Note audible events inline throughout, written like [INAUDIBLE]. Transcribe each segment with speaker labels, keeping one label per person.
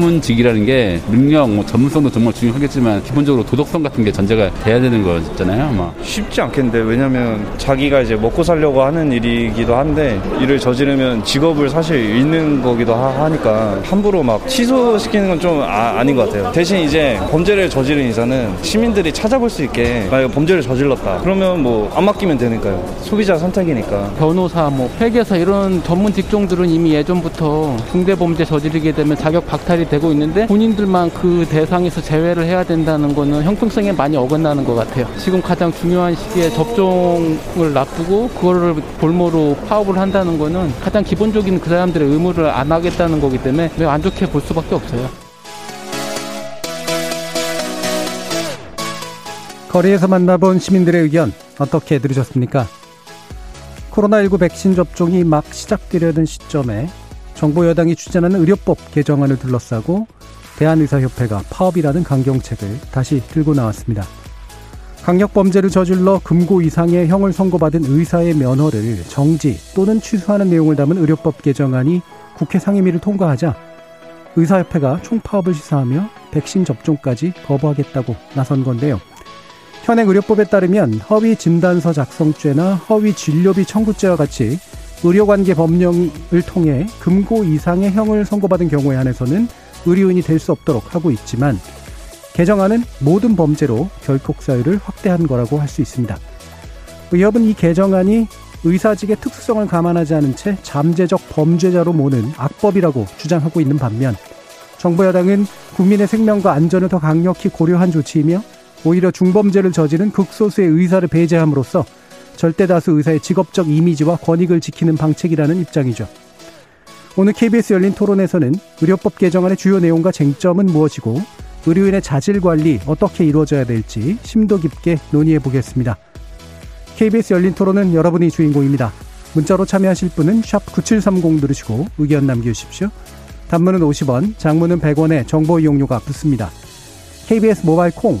Speaker 1: 전문직이라는 게 능력, 뭐 전문성도 정말 중요하겠지만 기본적으로 도덕성 같은 게 전제가 돼야 되는 거잖아요. 막
Speaker 2: 쉽지 않겠는데 왜냐면 자기가 이제 먹고 살려고 하는 일이기도 한데 일을 저지르면 직업을 사실 잃는 거기도 하, 니까 함부로 막 취소시키는 건 좀 아, 닌것 같아요. 대신 이제 범죄를 저지른 이사는 시민들이 찾아볼 수 있게 만약 범죄를 저질렀다 그러면 뭐 안 맡기면 되니까요. 소비자 선택이니까.
Speaker 3: 변호사, 뭐 회계사 이런 전문 직종들은 이미 예전부터 중대 범죄 저지르게 되면 자격 박 박탈이 되고 있는데 본인들만 그 대상에서 제외를 해야 된다는 거는 형평성에 많이 어긋나는 것 같아요. 지금 가장 중요한 시기에 접종을 놔두고 그거를 볼모로 파업을 한다는 거는 가장 기본적인 그 사람들의 의무를 안 하겠다는 거기 때문에 매우 안 좋게 볼 수밖에 없어요.
Speaker 4: 거리에서 만나본 시민들의 의견 어떻게 들으셨습니까? 코로나19 백신 접종이 막 시작되려는 시점에 정부 여당이 추진하는 의료법 개정안을 둘러싸고 대한의사협회가 파업이라는 강경책을 다시 들고 나왔습니다. 강력범죄를 저질러 금고 이상의 형을 선고받은 의사의 면허를 정지 또는 취소하는 내용을 담은 의료법 개정안이 국회 상임위를 통과하자 의사협회가 총파업을 시사하며 백신 접종까지 거부하겠다고 나선 건데요. 현행 의료법에 따르면 허위 진단서 작성죄나 허위 진료비 청구죄와 같이 의료관계 법령을 통해 금고 이상의 형을 선고받은 경우에 한해서는 의료인이 될 수 없도록 하고 있지만 개정안은 모든 범죄로 결폭 사유를 확대한 거라고 할 수 있습니다. 의협은 이 개정안이 의사직의 특수성을 감안하지 않은 채 잠재적 범죄자로 모는 악법이라고 주장하고 있는 반면 정부 여당은 국민의 생명과 안전을 더 강력히 고려한 조치이며 오히려 중범죄를 저지른 극소수의 의사를 배제함으로써 절대 다수 의사의 직업적 이미지와 권익을 지키는 방책이라는 입장이죠. 오늘 KBS 열린 토론에서는 의료법 개정안의 주요 내용과 쟁점은 무엇이고 의료인의 자질 관리 어떻게 이루어져야 될지 심도 깊게 논의해 보겠습니다. KBS 열린 토론은 여러분이 주인공입니다. 문자로 참여하실 분은 9730 누르시고 의견 남겨주십시오. 단문은 50원, 장문은 100원에 정보 이용료가 붙습니다. KBS 모바일 콩,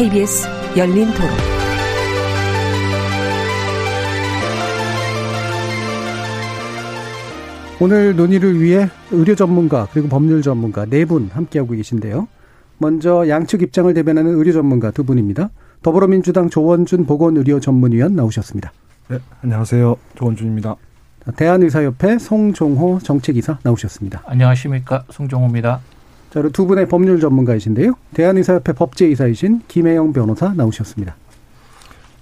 Speaker 5: KBS 열린 토론.
Speaker 4: 오늘 논의를 위해 의료 전문가 그리고 법률 전문가 네 분 함께하고 계신데요. 먼저 양측 입장을 대변하는 의료 전문가 두 분입니다. 더불어민주당 조원준 보건의료 전문위원 나오셨습니다.
Speaker 6: 네, 안녕하세요. 조원준입니다.
Speaker 4: 대한의사협회 송종호 정책이사 나오셨습니다.
Speaker 7: 안녕하십니까. 송종호입니다.
Speaker 4: 자, 그리고 두 분의 법률 전문가이신데요. 대한의사협회 법제이사이신 김혜영 변호사 나오셨습니다.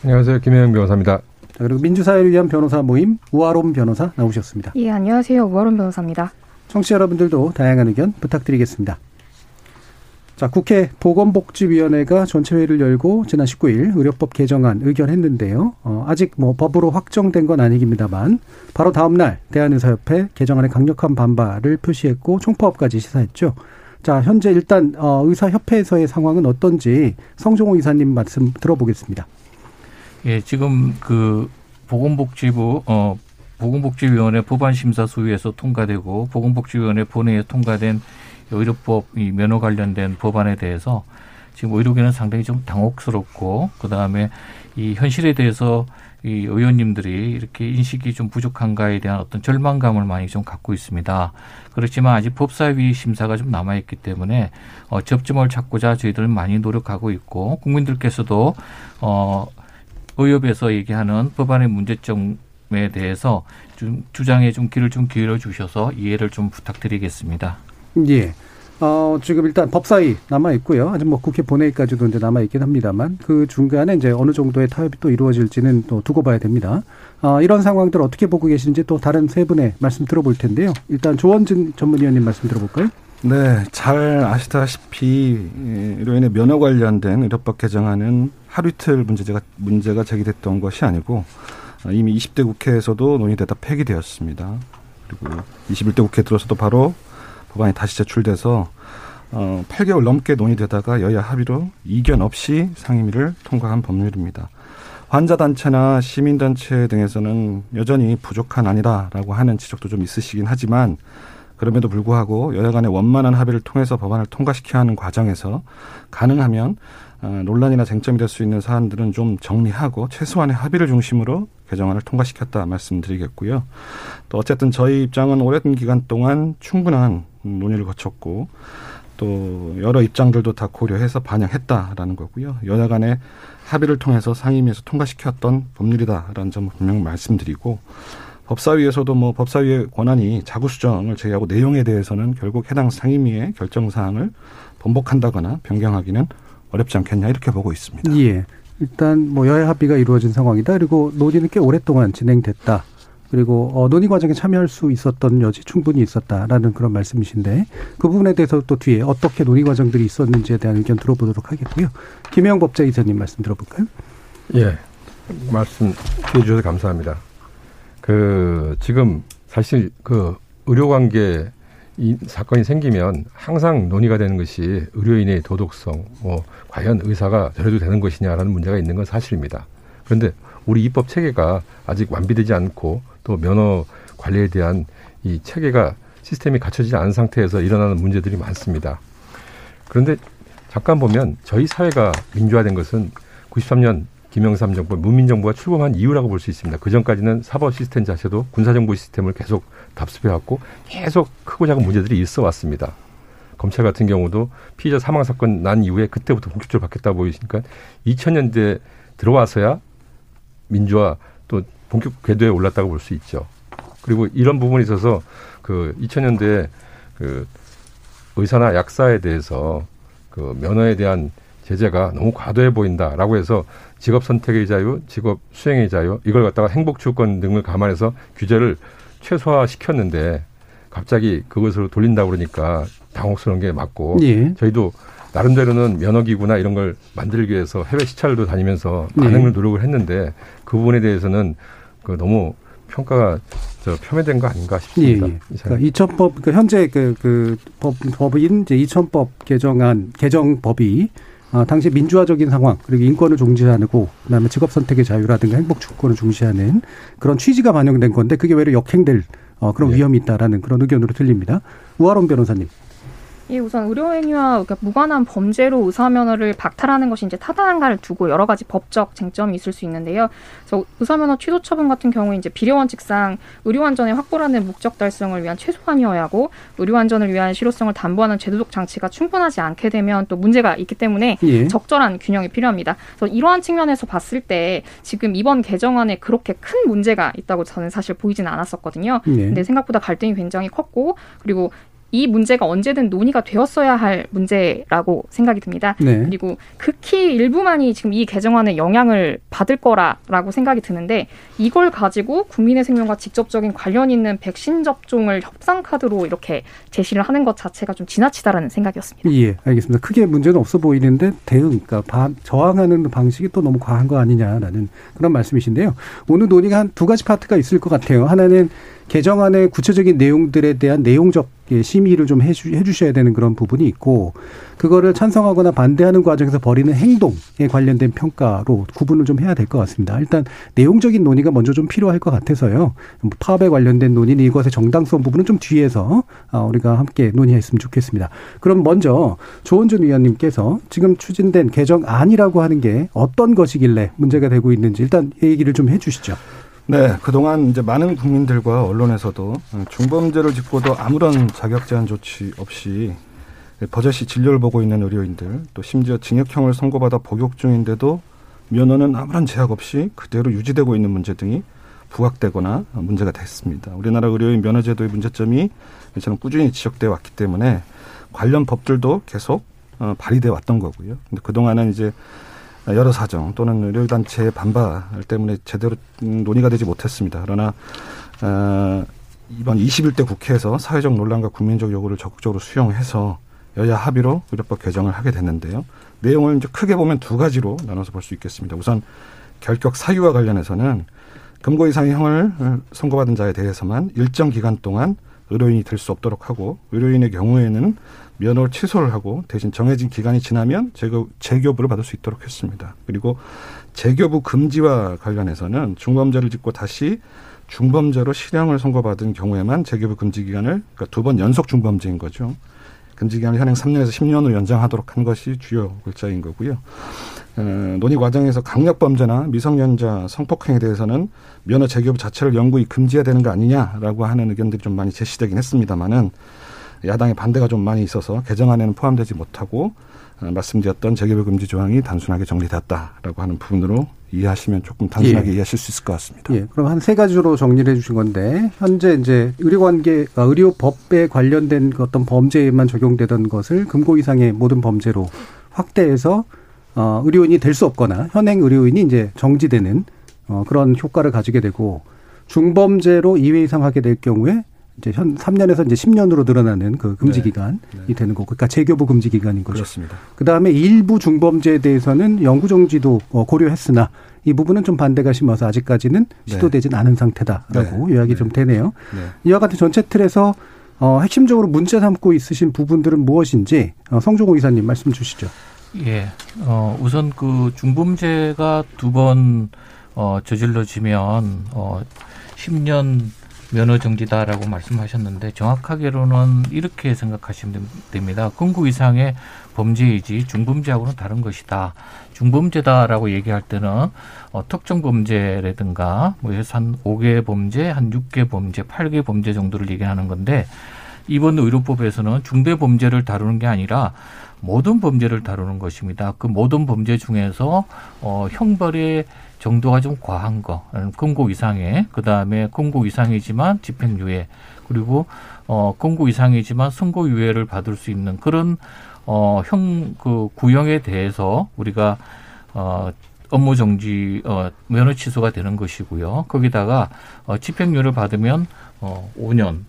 Speaker 8: 안녕하세요. 김혜영 변호사입니다.
Speaker 4: 자, 그리고 민주사회를 위한 변호사 모임 우아롬 변호사 나오셨습니다.
Speaker 9: 예, 안녕하세요. 우아롬 변호사입니다.
Speaker 4: 청취자 여러분들도 다양한 의견 부탁드리겠습니다. 자, 국회 보건복지위원회가 전체 회의를 열고 지난 19일 의료법 개정안 의결했는데요. 어, 아직 뭐 법으로 확정된 건 아니깁니다만 바로 다음 날 대한의사협회 개정안에 강력한 반발을 표시했고 총파업까지 시사했죠. 자, 현재 일단 어, 의사협회에서의 상황은 어떤지 성종호 이사님 말씀 들어보겠습니다.
Speaker 7: 예, 지금 그 보건복지부 어 보건복지위원회 법안심사 소위에서 통과되고 보건복지위원회 본회의에 통과된 의료법 이 면허 관련된 법안에 대해서 지금 의료계는 상당히 좀 당혹스럽고 그 다음에 이 현실에 대해서 이 의원님들이 이렇게 인식이 좀 부족한가에 대한 어떤 절망감을 많이 좀 갖고 있습니다. 그렇지만 아직 법사위 심사가 좀 남아있기 때문에 어, 접점을 찾고자 저희들은 많이 노력하고 있고 국민들께서도 어, 의협에서 얘기하는 법안의 문제점에 대해서 좀 주장에 좀 귀를 좀 기울여 주셔서 이해를 좀 부탁드리겠습니다.
Speaker 4: 예. 어, 지금 일단 법사위 남아 있고요. 아직 뭐 국회 본회의까지도 이제 남아 있긴 합니다만 그 중간에 이제 어느 정도의 타협이 또 이루어질지는 또 두고 봐야 됩니다. 어, 이런 상황들 어떻게 보고 계시는지 또 다른 세 분의 말씀 들어볼 텐데요. 일단 조원진 전문위원님 말씀 들어볼까요?
Speaker 6: 네, 잘 아시다시피 이로 인해 면허 관련된 의료법 개정안은 하루 이틀 문제가 문제가 제기됐던 것이 아니고 이미 20대 국회에서도 논의되다 폐기되었습니다. 그리고 21대 국회에 들어서도 바로 법안이 다시 제출돼서 어, 8개월 넘게 논의되다가 여야 합의로 이견 없이 상임위를 통과한 법률입니다. 환자단체나 시민단체 등에서는 여전히 부족한 아니라라고 하는 지적도 좀 있으시긴 하지만 그럼에도 불구하고 여야 간의 원만한 합의를 통해서 법안을 통과시켜야 하는 과정에서 가능하면 어, 논란이나 쟁점이 될 수 있는 사안들은 좀 정리하고 최소한의 합의를 중심으로 개정안을 통과시켰다 말씀드리겠고요. 또 어쨌든 저희 입장은 오랜 기간 동안 충분한 논의를 거쳤고 또 여러 입장들도 다 고려해서 반영했다라는 거고요. 여야 간의 합의를 통해서 상임위에서 통과시켰던 법률이다라는 점을 분명히 말씀드리고 법사위에서도 뭐 법사위의 권한이 자구 수정을 제외하고 내용에 대해서는 결국 해당 상임위의 결정 사항을 번복한다거나 변경하기는 어렵지 않겠냐 이렇게 보고 있습니다.
Speaker 4: 예. 일단 뭐 여야 합의가 이루어진 상황이다. 그리고 논의는 꽤 오랫동안 진행됐다. 그리고 어, 논의 과정에 참여할 수 있었던 여지 충분히 있었다라는 그런 말씀이신데 그 부분에 대해서 또 뒤에 어떻게 논의 과정들이 있었는지에 대한 의견 들어보도록 하겠고요. 김영 법제이사님 말씀 들어볼까요?
Speaker 8: 예, 말씀 해 주셔서 감사합니다. 그 지금 사실 그 의료 관계 이 사건이 생기면 항상 논의가 되는 것이 의료인의 도덕성, 뭐 과연 의사가 저래도 되는 것이냐라는 문제가 있는 건 사실입니다. 그런데 우리 입법 체계가 아직 완비되지 않고 또 면허 관리에 대한 이 체계가 시스템이 갖춰지지 않은 상태에서 일어나는 문제들이 많습니다. 그런데 잠깐 보면 저희 사회가 민주화된 것은 93년 김영삼 정부 문민정부가 출범한 이유라고 볼 수 있습니다. 그 전까지는 사법 시스템 자체도 군사정부 시스템을 계속 답습해왔고 계속 크고 작은 문제들이 있어 왔습니다. 검찰 같은 경우도 피의자 사망 사건 난 이후에 그때부터 본격적으로 바뀌었다 보이니까 2000년대 들어와서야 민주화 또 본격 궤도에 올랐다고 볼 수 있죠. 그리고 이런 부분에 있어서 그 2000년대에 그 의사나 약사에 대해서 그 면허에 대한 제재가 너무 과도해 보인다라고 해서 직업 선택의 자유, 직업 수행의 자유 이걸 갖다가 행복 주권 등을 감안해서 규제를 최소화 시켰는데 갑자기 그것으로 돌린다 그러니까 당혹스러운 게 맞고 예. 저희도 나름대로는 면허기구나 이런 걸 만들기 위해서 해외 시찰도 다니면서 반응을 예. 노력을 했는데 그 부분에 대해서는 그 너무 평가가 저 표면된 거 아닌가 싶습니다. 예, 예.
Speaker 4: 그러니까 이천법 그러니까 현재 그, 그 법, 법인 이제 이천법 개정안 개정법이 어, 당시 민주화적인 상황 그리고 인권을 중시하고 그다음에 직업 선택의 자유라든가 행복 주권을 중시하는 그런 취지가 반영된 건데 그게 외로 역행될 어, 그런 예. 위험이 있다라는 그런 의견으로 들립니다. 우아론 변호사님.
Speaker 9: 예, 우선 의료행위와 그러니까 무관한 범죄로 의사면허를 박탈하는 것이 이제 타당한가를 두고 여러 가지 법적 쟁점이 있을 수 있는데요. 그래서 의사면허 취소 처분 같은 경우에 이제 비례원칙상 의료안전의 확보라는 목적 달성을 위한 최소한이어야 하고 의료안전을 위한 실효성을 담보하는 제도적 장치가 충분하지 않게 되면 또 문제가 있기 때문에 예. 적절한 균형이 필요합니다. 그래서 이러한 측면에서 봤을 때 지금 이번 개정안에 그렇게 큰 문제가 있다고 저는 사실 보이지는 않았었거든요. 예. 근데 생각보다 갈등이 굉장히 컸고 그리고 이 문제가 언제든 논의가 되었어야 할 문제라고 생각이 듭니다. 네. 그리고 극히 일부만이 지금 이 개정안에 영향을 받을 거라라고 생각이 드는데 이걸 가지고 국민의 생명과 직접적인 관련 있는 백신 접종을 협상 카드로 이렇게 제시를 하는 것 자체가 좀 지나치다라는 생각이었습니다.
Speaker 4: 예, 알겠습니다. 크게 문제는 없어 보이는데 대응, 그러니까 반, 저항하는 방식이 또 너무 과한 거 아니냐라는 그런 말씀이신데요. 오늘 논의가 한 두 가지 파트가 있을 것 같아요. 하나는 개정안의 구체적인 내용들에 대한 내용적 심의를 좀 해주, 해주셔야 되는 그런 부분이 있고 그거를 찬성하거나 반대하는 과정에서 벌이는 행동에 관련된 평가로 구분을 좀 해야 될 것 같습니다. 일단 내용적인 논의가 먼저 좀 필요할 것 같아서요. 뭐 파업에 관련된 논의는 이것의 정당성 부분은 좀 뒤에서 어, 우리가 함께 논의했으면 좋겠습니다. 그럼 먼저 조원준 의원님께서 지금 추진된 개정안이라고 하는 게 어떤 것이길래 문제가 되고 있는지 일단 얘기를 좀 해주시죠.
Speaker 6: 네, 그동안 이제 많은 국민들과 언론에서도 중범죄를 짓고도 아무런 자격 제한 조치 없이 버젓이 진료를 보고 있는 의료인들, 또 심지어 징역형을 선고받아 복역 중인데도 면허는 아무런 제약 없이 그대로 유지되고 있는 문제 등이 부각되거나 문제가 됐습니다. 우리나라 의료인 면허제도의 문제점이 저는 꾸준히 지적돼 왔기 때문에 관련 법들도 계속 어, 발의돼 왔던 거고요. 근데 그동안은 이제 여러 사정 또는 의료단체의 반발 때문에 제대로 논의가 되지 못했습니다. 그러나 어, 이번 21대 국회에서 사회적 논란과 국민적 요구를 적극적으로 수용해서 여야 합의로 의료법 개정을 하게 됐는데요. 내용을 이제 크게 보면 두 가지로 나눠서 볼 수 있겠습니다. 우선 결격 사유와 관련해서는 금고 이상의 형을 선고받은 자에 대해서만 일정 기간 동안 의료인이 될 수 없도록 하고 의료인의 경우에는 면허를 취소를 하고 대신 정해진 기간이 지나면 재교, 재교부를 받을 수 있도록 했습니다. 그리고 재교부 금지와 관련해서는 중범죄를 짓고 다시 중범죄로 실형을 선고받은 경우에만 재교부 금지 기간을 그러니까 두 번 연속 중범죄인 거죠. 금지 기간을 현행 3년에서 10년으로 연장하도록 한 것이 주요 골자인 거고요. 어, 논의 과정에서 강력 범죄나 미성년자 성폭행에 대해서는 면허 재교부 자체를 영구히 금지해야 되는 거 아니냐라고 하는 의견들이 좀 많이 제시되긴 했습니다만은 야당의 반대가 좀 많이 있어서 개정안에는 포함되지 못하고 어, 말씀드렸던 재개발 금지 조항이 단순하게 정리됐다라고 하는 부분으로 이해하시면 조금 단순하게 예. 이해하실 수 있을 것 같습니다.
Speaker 4: 예. 그럼 한 세 가지로 정리를 해주신 건데 현재 이제 의료관계 아, 의료법에 관련된 그 어떤 범죄에만 적용되던 것을 금고 이상의 모든 범죄로 확대해서 어, 의료인이 될 수 없거나 현행 의료인이 이제 정지되는 어, 그런 효과를 가지게 되고 중범죄로 2회 이상 하게 될 경우에 이제 현 3년에서 이제 10년으로 늘어나는 그 금지 네. 기간이 네. 되는 거고, 그러니까 재교부 금지 기간인 거죠.
Speaker 6: 그렇습니다.
Speaker 4: 그 다음에 일부 중범죄에 대해서는 영구 정지도 어, 고려했으나 이 부분은 좀 반대가 심어서 아직까지는 네. 시도되진 않은 상태다라고 네. 요약이 좀 네. 되네요. 이와 같은 전체 틀에서 어, 핵심적으로 문제 삼고 있으신 부분들은 무엇인지 어, 성종호 이사님 말씀 주시죠.
Speaker 7: 예, 어, 우선 그 중범죄가 두 번 어, 저질러지면 어, 10년 면허 정지다라고 말씀하셨는데 정확하게로는 이렇게 생각하시면 됩니다. 금구 이상의 범죄이지 중범죄하고는 다른 것이다. 중범죄다라고 얘기할 때는 어, 특정 범죄라든가 뭐 해서 한 5개 범죄, 한 6개 범죄, 8개 범죄 정도를 얘기하는 건데 이번 의료법에서는 중대 범죄를 다루는 게 아니라 모든 범죄를 다루는 것입니다. 그 모든 범죄 중에서 어, 형벌의 정도가 좀 과한 거, 금고 이상의, 그 다음에 금고 이상이지만 집행유예, 그리고 어, 금고 이상이지만 선고유예를 받을 수 있는 그런 어, 형, 그 구형에 대해서 우리가 어, 업무 정지, 어, 면허 취소가 되는 것이고요. 거기다가 어, 집행유예를 받으면 어, 5년,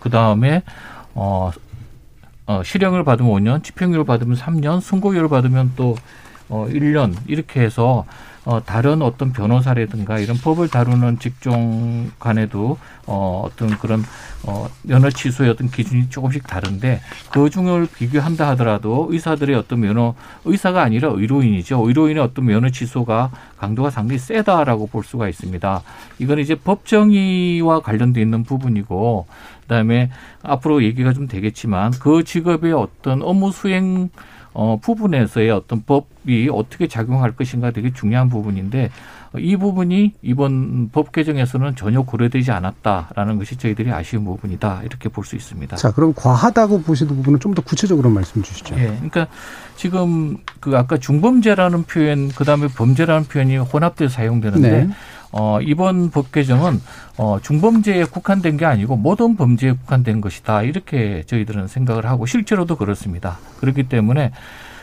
Speaker 7: 그 다음에 어, 어, 실형을 받으면 5년, 집행유예를 받으면 3년, 선고유예를 받으면 또 어, 1년. 이렇게 해서 어, 다른 어떤 변호사라든가 이런 법을 다루는 직종 간에도 어, 어떤 그런 어, 면허 취소의 어떤 기준이 조금씩 다른데 그 중을 비교한다 하더라도 의사들의 어떤 면허 의사가 아니라 의료인이죠. 의료인의 어떤 면허 취소가 강도가 상당히 세다라고 볼 수가 있습니다. 이건 이제 법정의와 관련돼 있는 부분이고 그다음에 앞으로 얘기가 좀 되겠지만 그 직업의 어떤 업무 수행 어, 부분에서의 어떤 법이 어떻게 작용할 것인가 되게 중요한 부분인데 이 부분이 이번 법 개정에서는 전혀 고려되지 않았다라는 것이 저희들이 아쉬운 부분이다 이렇게 볼 수 있습니다.
Speaker 4: 자, 그럼 과하다고 보시는 부분은 좀 더 구체적으로 말씀 주시죠.
Speaker 7: 예, 그러니까 지금 그 아까 중범죄라는 표현, 그 다음에 범죄라는 표현이 혼합돼서 사용되는데. 네. 어, 이번 법 개정은 어, 중범죄에 국한된 게 아니고 모든 범죄에 국한된 것이다. 이렇게 저희들은 생각을 하고 실제로도 그렇습니다. 그렇기 때문에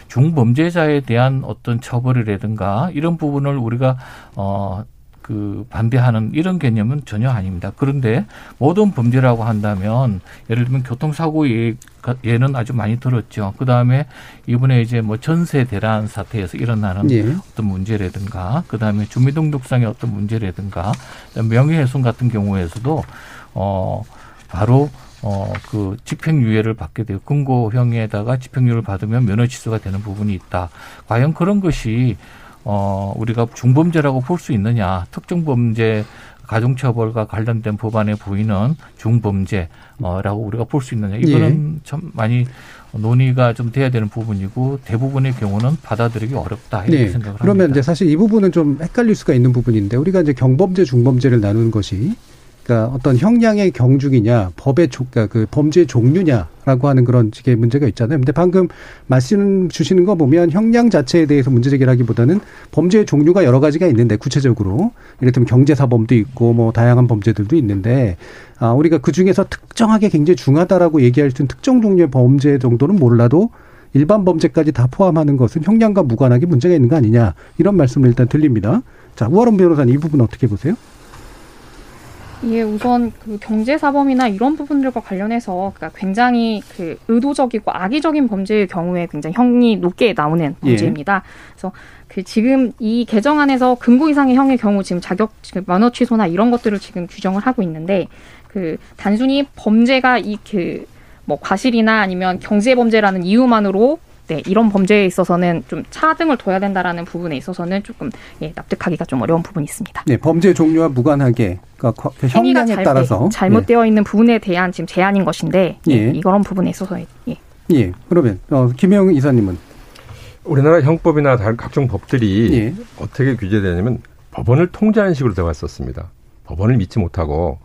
Speaker 7: 중범죄자에 대한 어떤 처벌이라든가 이런 부분을 우리가 어, 그 반대하는 이런 개념은 전혀 아닙니다. 그런데 모든 범죄라고 한다면 예를 들면 교통사고 예는 아주 많이 들었죠. 그 다음에 이번에 이제 뭐 전세 대란 사태에서 일어나는 예. 어떤 문제라든가 그 다음에 주민등록상의 어떤 문제라든가 명예훼손 같은 경우에서도 어 바로 어, 그 집행유예를 받게 되고 금고형에다가 집행유예를 받으면 면허 취소가 되는 부분이 있다. 과연 그런 것이 어, 우리가 중범죄라고 볼 수 있느냐. 특정 범죄 가중처벌과 관련된 법안에 보이는 중범죄라고 우리가 볼 수 있느냐. 이거는 예. 참 많이 논의가 좀 돼야 되는 부분이고 대부분의 경우는 받아들이기 어렵다 이렇게 네. 생각을
Speaker 4: 그러면
Speaker 7: 합니다.
Speaker 4: 이제 사실 이 부분은 좀 헷갈릴 수가 있는 부분인데 우리가 이제 경범죄, 중범죄를 나누는 것이 그러니까 어떤 형량의 경중이냐, 법의 조, 그러니까 그 범죄의 종류냐라고 하는 그런 식의 문제가 있잖아요. 근데 방금 말씀 주시는 거 보면 형량 자체에 대해서 문제 제기하기보다는 범죄의 종류가 여러 가지가 있는데 구체적으로 이를테면 경제사범도 있고 뭐 다양한 범죄들도 있는데 아 우리가 그 중에서 특정하게 굉장히 중하다라고 얘기할 수 있는 특정 종류의 범죄 정도는 몰라도 일반 범죄까지 다 포함하는 것은 형량과 무관하게 문제가 있는 거 아니냐 이런 말씀을 일단 들립니다. 자 우아론 변호사님 이 부분 어떻게 보세요?
Speaker 9: 예, 우선 그 경제 사범이나 이런 부분들과 관련해서 그러니까 굉장히 그 의도적이고 악의적인 범죄의 경우에 굉장히 형이 높게 나오는 문제입니다. 예. 그래서 그 지금 이 개정안에서 금고 이상의 형의 경우 지금 자격 그 면허 취소나 이런 것들을 지금 규정을 하고 있는데 그 단순히 범죄가 이그 뭐 과실이나 아니면 경제 범죄라는 이유만으로 네, 이런 범죄에 있어서는 좀 차등을 둬야 된다라는 부분에 있어서는 조금 예, 납득하기가 좀 어려운 부분이 있습니다.
Speaker 4: 네, 범죄 종류와 무관하게 그러니까 형량에 잘, 따라서
Speaker 9: 잘못되어 예. 있는 부분에 대한 지금 제한인 것인데 예. 예. 이런 부분에 있어서 예.
Speaker 4: 예. 그러면 어, 김영 이사님은
Speaker 8: 우리나라 형법이나 다른 각종 법들이 예. 어떻게 규제되냐면 법원을 통제하는 식으로 되어왔었습니다. 법원을 믿지 못하고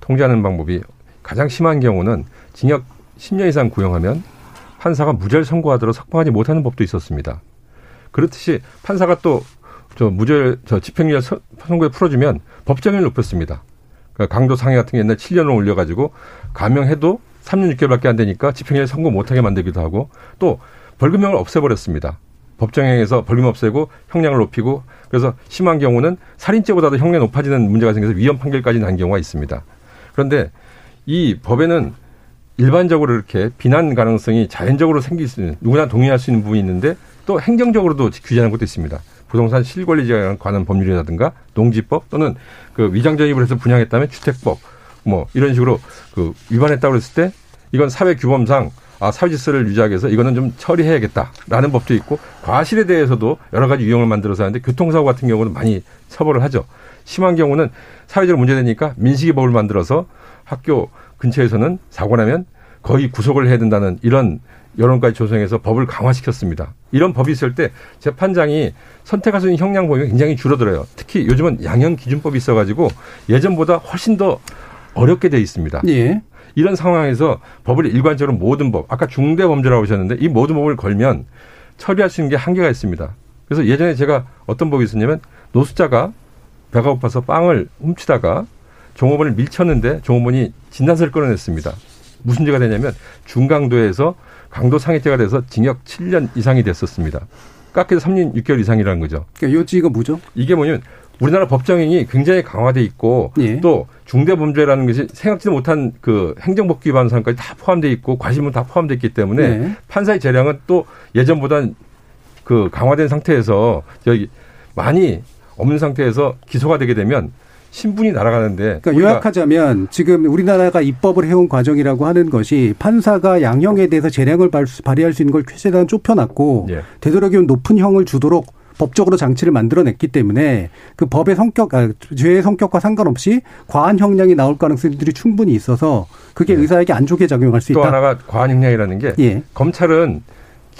Speaker 8: 통제하는 방법이 가장 심한 경우는 징역 10년 이상 구형하면 판사가 무죄를 선고하도록 석방하지 못하는 법도 있었습니다. 그렇듯이 판사가 또 저 무죄 저 집행유예 선고에 풀어주면 법정을 높였습니다. 그러니까 강도 상해 같은 게 옛날 7년을 올려가지고 감형해도 3년 6개월밖에 안 되니까 집행유예 선고 못하게 만들기도 하고 또 벌금형을 없애버렸습니다. 법정행에서 벌금 없애고 형량을 높이고 그래서 심한 경우는 살인죄보다도 형량이 높아지는 문제가 생겨서 위헌 판결까지 난 경우가 있습니다. 그런데 이 법에는 일반적으로 이렇게 비난 가능성이 자연적으로 생길 수 있는 누구나 동의할 수 있는 부분이 있는데 또 행정적으로도 규제하는 것도 있습니다. 부동산 실권리제에 관한 법률이라든가 농지법 또는 그 위장 전입을 해서 분양했다면 주택법 뭐 이런 식으로 그 위반했다고 그랬을 때 이건 사회 규범상 아, 사회 질서를 유지하기 위해서 이거는 좀 처리해야겠다라는 법도 있고 과실에 대해서도 여러 가지 유형을 만들어서 하는데 교통사고 같은 경우는 많이 처벌을 하죠. 심한 경우는 사회적으로 문제되니까 민식이 법을 만들어서 학교 근처에서는 사고 나면 거의 구속을 해야 된다는 이런 여론까지 조성해서 법을 강화시켰습니다. 이런 법이 있을 때 재판장이 선택할 수 있는 형량 범위가 굉장히 줄어들어요. 특히 요즘은 양형 기준법이 있어가지고 예전보다 훨씬 더 어렵게 돼 있습니다. 예. 이런 상황에서 법을 일관적으로 모든 법, 아까 중대 범죄라고 하셨는데 이 모든 법을 걸면 처리할 수 있는 게 한계가 있습니다. 그래서 예전에 제가 어떤 법이 있었냐면 노숙자가 배가 고파서 빵을 훔치다가 종업원을 밀쳤는데 종업원이 진단서를 끌어냈습니다. 무슨 죄가 되냐면 중강도에서 강도 상해죄가 돼서 징역 7년 이상이 됐었습니다. 깎여서 3년 6개월 이상이라는 거죠.
Speaker 4: 그러니까 요지가 뭐죠?
Speaker 8: 이게 뭐냐면 우리나라 법정행이 굉장히 강화돼 있고 예. 또 중대 범죄라는 것이 생각지도 못한 그 행정법 위반 사항까지 다 포함돼 있고 과실문 다 포함돼 있기 때문에 예. 판사의 재량은 또 예전보다 그 강화된 상태에서 저기 많이 없는 상태에서 기소가 되게 되면 신분이 날아가는데.
Speaker 4: 그러니까 요약하자면 지금 우리나라가 입법을 해온 과정이라고 하는 것이 판사가 양형에 대해서 재량을 발휘할 수 있는 걸 최대한 좁혀놨고 예. 되도록이면 높은 형을 주도록 법적으로 장치를 만들어냈기 때문에 그 법의 성격, 아, 죄의 성격과 상관없이 과한 형량이 나올 가능성들이 충분히 있어서 그게 네. 의사에게 안 좋게 작용할 수 있다.
Speaker 8: 또 하나가 과한 형량이라는 게 예. 검찰은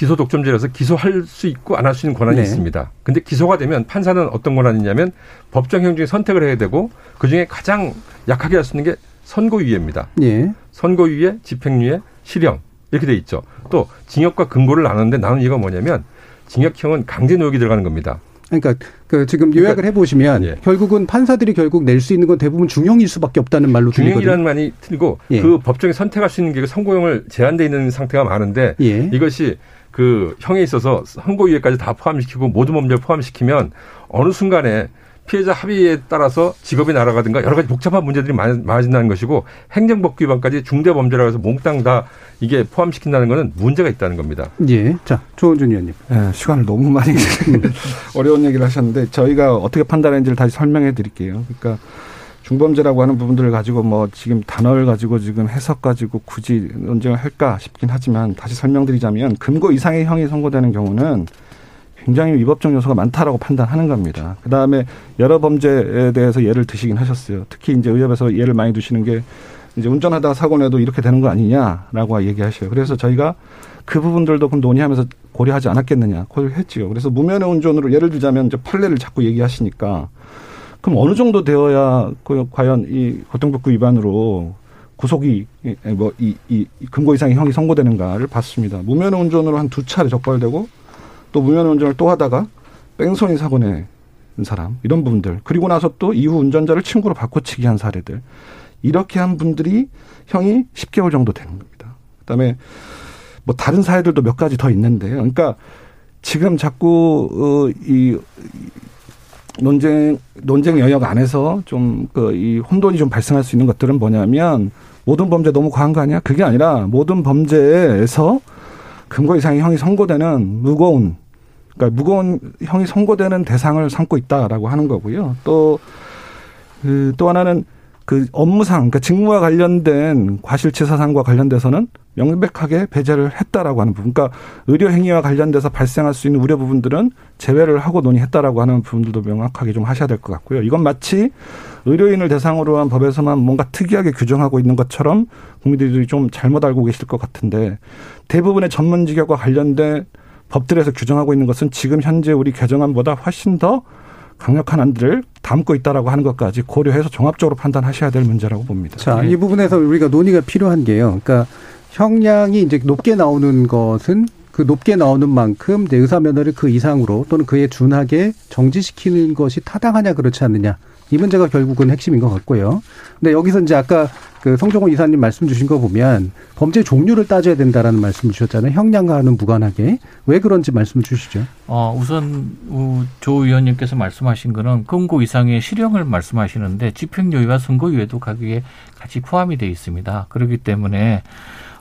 Speaker 8: 기소 독점죄라서 기소할 수 있고 안 할 수 있는 권한이 네. 있습니다. 근데 기소가 되면 판사는 어떤 권한이 있냐면 법정형 중에 선택을 해야 되고 그중에 가장 약하게 할 수 있는 게 선고유예입니다. 예. 선고유예, 집행유예, 실형 이렇게 돼 있죠. 또 징역과 근고를 나누는데 나눈 이유가 뭐냐면 징역형은 강제 노역이 들어가는 겁니다.
Speaker 4: 그러니까 그 지금 요약을 그러니까, 해보시면 예. 결국은 판사들이 결국 낼 수 있는 건 대부분 중형일 수밖에 없다는 말로
Speaker 8: 중형이라는 말이 틀리고 예. 그 법정에 선택할 수 있는 게 선고형을 제한돼 있는 상태가 많은데 예. 이것이 그 형에 있어서 선고유예까지 다 포함시키고 모든 범죄를 포함시키면 어느 순간에 피해자 합의에 따라서 직업이 날아가든가 여러 가지 복잡한 문제들이 많아진다는 것이고 행정법 위반까지 중대 범죄라고 해서 몽땅 다 이게 포함시킨다는 것은 문제가 있다는 겁니다.
Speaker 4: 예. 자, 조원준 의원님.
Speaker 6: 네, 시간을 너무 많이 [LAUGHS] [LAUGHS] 어려운 얘기를 하셨는데 저희가 어떻게 판단했는지를 다시 설명해 드릴게요. 그러니까 중범죄라고 하는 부분들을 가지고 뭐 지금 단어를 가지고 지금 해석 가지고 굳이 논쟁을 할까 싶긴 하지만 다시 설명드리자면 금고 이상의 형이 선고되는 경우는 굉장히 위법적 요소가 많다라고 판단하는 겁니다. 그 다음에 여러 범죄에 대해서 예를 드시긴 하셨어요. 특히 이제 의협에서 예를 많이 두시는 게 이제 운전하다가 사고 내도 이렇게 되는 거 아니냐라고 얘기하셔요. 그래서 저희가 그 부분들도 그럼 논의하면서 고려하지 않았겠느냐 고려했지요. 그래서 무면허 운전으로 예를 들자면 이제 판례를 자꾸 얘기하시니까 그럼 어느 정도 되어야 그 과연 이 고통법규 위반으로 구속이 뭐이 이 금고 이상의 형이 선고되는가를 봤습니다. 무면허 운전으로 한 두 차례 적발되고 또 무면허 운전을 또 하다가 뺑소니 사고 낸 사람 이런 분들 그리고 나서 또 이후 운전자를 친구로 바꿔치기 한 사례들 이렇게 한 분들이 형이 10개월 정도 되는 겁니다. 그다음에 뭐 다른 사례들도 몇 가지 더 있는데요. 그러니까 지금 자꾸 어이 논쟁 논쟁 영역 안에서 좀 그 이 혼돈이 좀 발생할 수 있는 것들은 뭐냐면 모든 범죄 너무 과한 거 아니야? 그게 아니라 모든 범죄에서 금고 이상의 형이 선고되는 무거운 그러니까 무거운 형이 선고되는 대상을 삼고 있다라고 하는 거고요. 또그또 하나는 그 업무상, 그러니까 직무와 관련된 과실치사상과 관련돼서는 명백하게 배제를 했다라고 하는 부분. 그러니까 의료 행위와 관련돼서 발생할 수 있는 우려 부분들은 제외를 하고 논의했다라고 하는 부분들도 명확하게 좀 하셔야 될 것 같고요. 이건 마치 의료인을 대상으로 한 법에서만 뭔가 특이하게 규정하고 있는 것처럼 국민들이 좀 잘못 알고 계실 것 같은데 대부분의 전문 직역과 관련된 법들에서 규정하고 있는 것은 지금 현재 우리 개정안보다 훨씬 더 강력한 안들을 담고 있다라고 하는 것까지 고려해서 종합적으로 판단하셔야 될 문제라고 봅니다.
Speaker 4: 자, 이 부분에서 우리가 논의가 필요한 게요. 그러니까 형량이 이제 높게 나오는 것은 그 높게 나오는 만큼 이제 의사 면허를 그 이상으로 또는 그에 준하게 정지시키는 것이 타당하냐 그렇지 않느냐. 이 문제가 결국은 핵심인 것 같고요. 근데 여기서 이제 아까 그 성종호 이사님 말씀 주신 거 보면 범죄 종류를 따져야 된다라는 말씀 주셨잖아요. 형량과는 무관하게. 왜 그런지 말씀 주시죠.
Speaker 7: 어, 우선 조 의원님께서 말씀하신 거는 금고 이상의 실형을 말씀하시는데 집행유예와 선고유예도 가격에 같이 포함이 되어 있습니다. 그렇기 때문에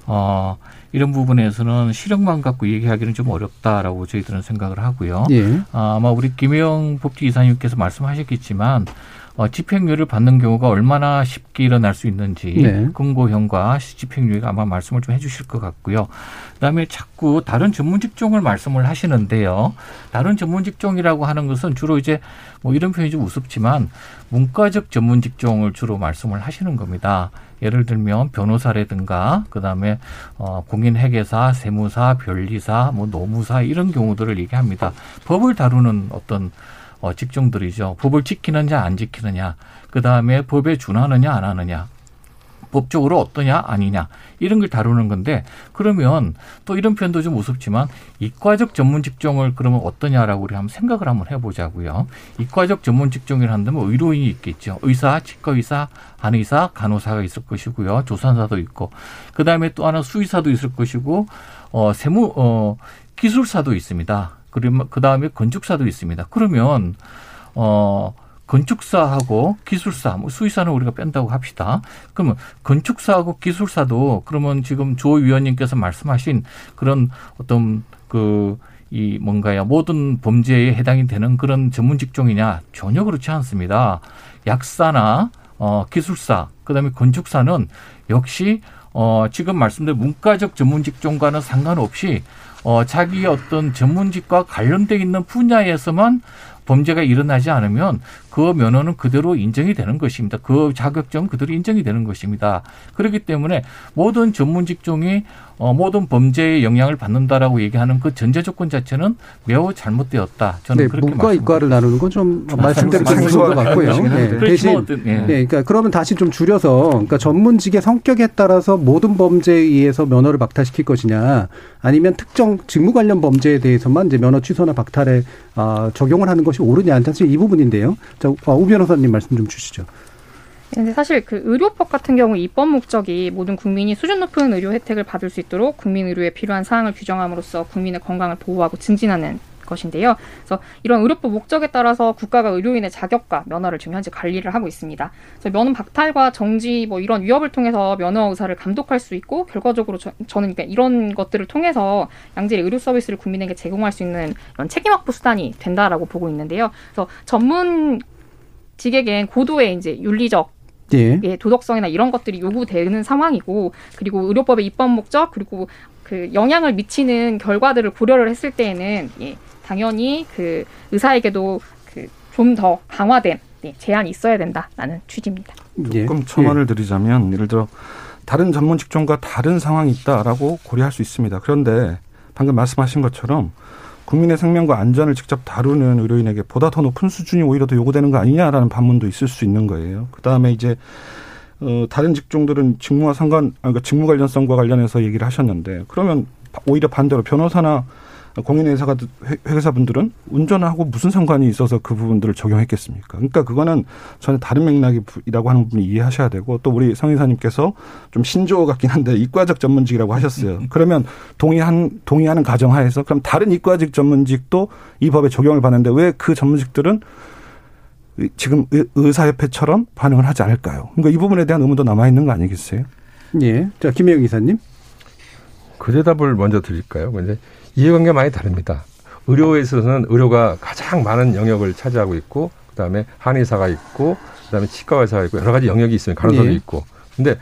Speaker 7: 어, 이런 부분에서는 실형만 갖고 얘기하기는 좀 어렵다라고 저희들은 생각을 하고요. 예. 아마 우리 김영 법제이사님께서 말씀하셨겠지만 어, 집행유예를 받는 경우가 얼마나 쉽게 일어날 수 있는지 네. 금고형과 집행유예가 아마 말씀을 좀 해주실 것 같고요. 그다음에 자꾸 다른 전문 직종을 말씀을 하시는데요. 다른 전문 직종이라고 하는 것은 주로 이제 뭐 이런 표현이 좀 우습지만 문과적 전문 직종을 주로 말씀을 하시는 겁니다. 예를 들면 변호사라든가 그다음에 어 공인 회계사, 세무사, 변리사, 뭐 노무사 이런 경우들을 얘기합니다. 법을 다루는 어떤 어, 직종들이죠. 법을 지키느냐 안 지키느냐, 그 다음에 법에 준하느냐 안 하느냐, 법적으로 어떠냐 아니냐 이런 걸 다루는 건데 그러면 또 이런 표현도 좀 우습지만 이과적 전문 직종을 그러면 어떠냐라고 우리 한번 생각을 한번 해보자고요. 이과적 전문 직종을 한다면 의료인이 있겠죠. 의사, 치과의사, 한의사, 간호사가 있을 것이고요. 조산사도 있고 그 다음에 또 하나 수의사도 있을 것이고 어 세무 어 기술사도 있습니다. 그 다음에 건축사도 있습니다. 그러면 어 건축사하고 기술사, 뭐 수의사는 우리가 뺀다고 합시다. 그러면 건축사하고 기술사도 그러면 지금 조 위원님께서 말씀하신 그런 어떤 그 이 뭔가요 모든 범죄에 해당이 되는 그런 전문 직종이냐 전혀 그렇지 않습니다. 약사나 어 기술사 그다음에 건축사는 역시 어 지금 말씀드린 문과적 전문 직종과는 상관없이 어, 자기의 어떤 전문직과 관련돼 있는 분야에서만 범죄가 일어나지 않으면 그 면허는 그대로 인정이 되는 것입니다. 그 자격증 그대로 인정이 되는 것입니다. 그렇기 때문에 모든 전문 직종이 어, 모든 범죄에 영향을 받는다라고 얘기하는 그 전제 조건 자체는 매우 잘못되었다. 저는 네, 그렇게
Speaker 4: 문과 이과를 나누는 건 좀 말씀대로 잘못인 것 같고요. 네, 대신 뭐 어떤, 예. 네, 그러니까 그러면 다시 좀 줄여서 그러니까 전문직의 성격에 따라서 모든 범죄에 의해서 면허를 박탈시킬 것이냐 아니면 특정 직무 관련 범죄에 대해서만 이제 면허 취소나 박탈에 아, 적용을 하는 것이 옳으냐 사실 이 부분인데요. 자, 아, 우 변호사님 말씀 좀 주시죠.
Speaker 9: 근데 사실 그 의료법 같은 경우 입법 목적이 모든 국민이 수준 높은 의료 혜택을 받을 수 있도록 국민 의료에 필요한 사항을 규정함으로써 국민의 건강을 보호하고 증진하는 것인데요. 그래서 이런 의료법 목적에 따라서 국가가 의료인의 자격과 면허를 지금 현재 관리를 하고 있습니다. 그래서 면허 박탈과 정지 뭐 이런 위협을 통해서 면허 의사를 감독할 수 있고 결과적으로 저, 는 그러니까 이런 것들을 통해서 양질의 의료 서비스를 국민에게 제공할 수 있는 이런 책임 확보 수단이 된다라고 보고 있는데요. 그래서 전문 직에겐 고도의 이제 윤리적 예. 예, 도덕성이나 이런 것들이 요구되는 상황이고 그리고 의료법의 입법 목적 그리고 그 영향을 미치는 결과들을 고려를 했을 때에는 예, 당연히 그 의사에게도 그 좀 더 강화된 예, 제한이 있어야 된다라는 취지입니다.
Speaker 6: 예. 조금 첨언을 드리자면 예를 들어 다른 전문 직종과 다른 상황이 있다라고 고려할 수 있습니다. 그런데 방금 말씀하신 것처럼 국민의 생명과 안전을 직접 다루는 의료인에게 보다 더 높은 수준이 오히려 더 요구되는 거 아니냐라는 반문도 있을 수 있는 거예요. 그 다음에 이제 어 다른 직종들은 직무와 상관, 아, 그러니까 직무 관련성과 관련해서 얘기를 하셨는데 그러면 오히려 반대로 변호사나 공인회사가 회계사분들은 운전하고 무슨 상관이 있어서 그 부분들을 적용했겠습니까? 그러니까 그거는 전혀 다른 맥락이라고 하는 부분을 이해하셔야 되고 또 우리 성의사님께서 좀 신조어 같긴 한데 이과적 전문직이라고 하셨어요. 그러면 동의한 동의하는 가정하에서 그럼 다른 이과직 전문직도 이 법에 적용을 받는데 왜 그 전문직들은 지금 의사협회처럼 반응을 하지 않을까요? 그러니까 이 부분에 대한 의문도 남아 있는 거 아니겠어요?
Speaker 4: 예. 자 김혜영 이사님.
Speaker 8: 그 대답을 먼저 드릴까요? 근데 이해관계 많이 다릅니다. 의료에 있어서는 의료가 가장 많은 영역을 차지하고 있고 그다음에 한의사가 있고 그다음에 치과 의사가 있고 여러 가지 영역이 있어요. 간호사도 예. 있고. 근데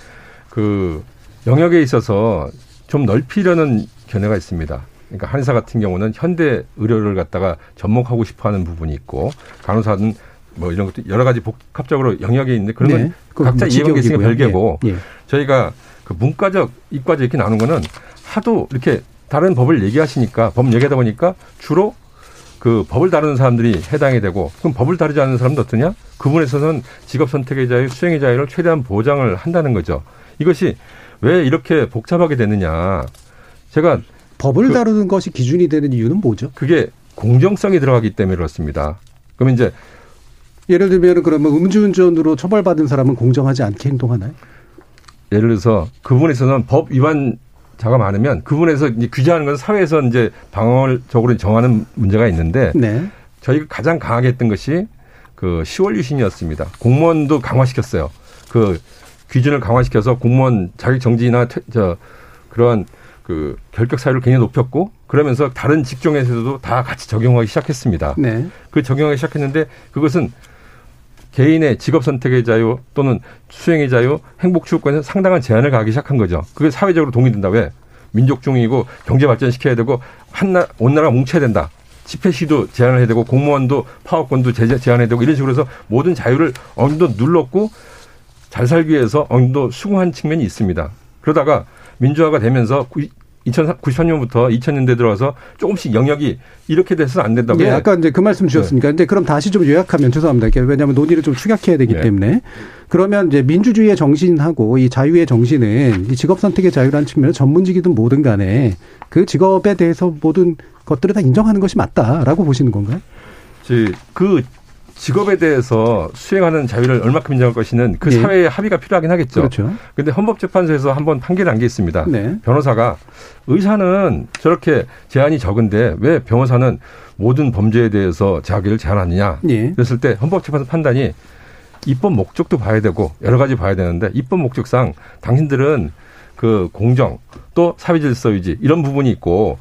Speaker 8: 그 영역에 있어서 좀 넓히려는 견해가 있습니다. 그러니까 한의사 같은 경우는 현대 의료를 갖다가 접목하고 싶어하는 부분이 있고 간호사는 뭐 이런 것도 여러 가지 복합적으로 영역이 있는데 그런 건 네. 각자 이해관계 있으니까 별개고 예. 예. 저희가 그 문과적 이과적 이렇게 나눈 거는 하도 이렇게 다른 법을 얘기하시니까 법 얘기하다 보니까 주로 그 법을 다루는 사람들이 해당이 되고 그럼 법을 다루지 않는 사람도 어떠냐? 그분에서는 직업 선택의 자유, 수행의 자유를 최대한 보장을 한다는 거죠. 이것이 왜 이렇게 복잡하게 되느냐? 제가
Speaker 4: 법을 그, 다루는 것이 기준이 되는 이유는 뭐죠?
Speaker 8: 그게 공정성이 들어가기 때문에 그렇습니다. 그러면 이제
Speaker 4: 예를 들면 그러면 음주운전으로 처벌받은 사람은 공정하지 않게 행동하나요?
Speaker 8: 예를 들어서 그분에서는 법 위반 자가 많으면 그분에서 이제 규제하는 것은 사회에서 이제 방어적으로 정하는 문제가 있는데 네. 저희가 가장 강하게 했던 것이 그 10월 유신이었습니다. 공무원도 강화시켰어요. 그 기준을 강화시켜서 공무원 자격 정지나 퇴, 저 그러한 그 결격 사유를 굉장히 높였고 그러면서 다른 직종에서도 다 같이 적용하기 시작했습니다. 네. 그 적용하기 시작했는데 그것은 개인의 직업 선택의 자유 또는 수행의 자유, 행복 추구권에 상당한 제한을 가기 시작한 거죠. 그게 사회적으로 동의된다. 왜? 민족 중이고 경제 발전시켜야 되고 한나 온 나라 뭉쳐야 된다. 집회 시도 제한을 해야 되고 공무원도 파업권도 제한해야 되고 이런 식으로 해서 모든 자유를 어느 정도 눌렀고 잘 살기 위해서 어느 정도 수긍한 측면이 있습니다. 그러다가 민주화가 되면서 2093년부터 2000년대 들어와서 조금씩 영역이 이렇게 돼서 안 된다고.
Speaker 4: 예, 아까 이제 그 말씀 주셨으니까. 네. 근데 그럼 다시 좀 요약하면 죄송합니다. 왜냐하면 논의를 좀 축약해야 되기 네. 때문에. 그러면 이제 민주주의의 정신하고 이 자유의 정신은 이 직업 선택의 자유라는 측면은 전문직이든 뭐든 간에 그 직업에 대해서 모든 것들을 다 인정하는 것이 맞다라고 보시는 건가요?
Speaker 8: 그 직업에 대해서 수행하는 자유를 얼마큼 인정할 것이는 그 네. 사회의 합의가 필요하긴 하겠죠. 그렇죠. 근데 헌법재판소에서 한번 판결 난게 있습니다. 네. 변호사가 의사는 저렇게 제한이 적은데 왜 변호사는 모든 범죄에 대해서 자기를 제한하느냐. 네. 그랬을 때 헌법재판소 판단이 입법 목적도 봐야 되고 여러 가지 봐야 되는데 입법 목적상 당신들은 그 공정 또 사회 질서 유지 이런 부분이 있고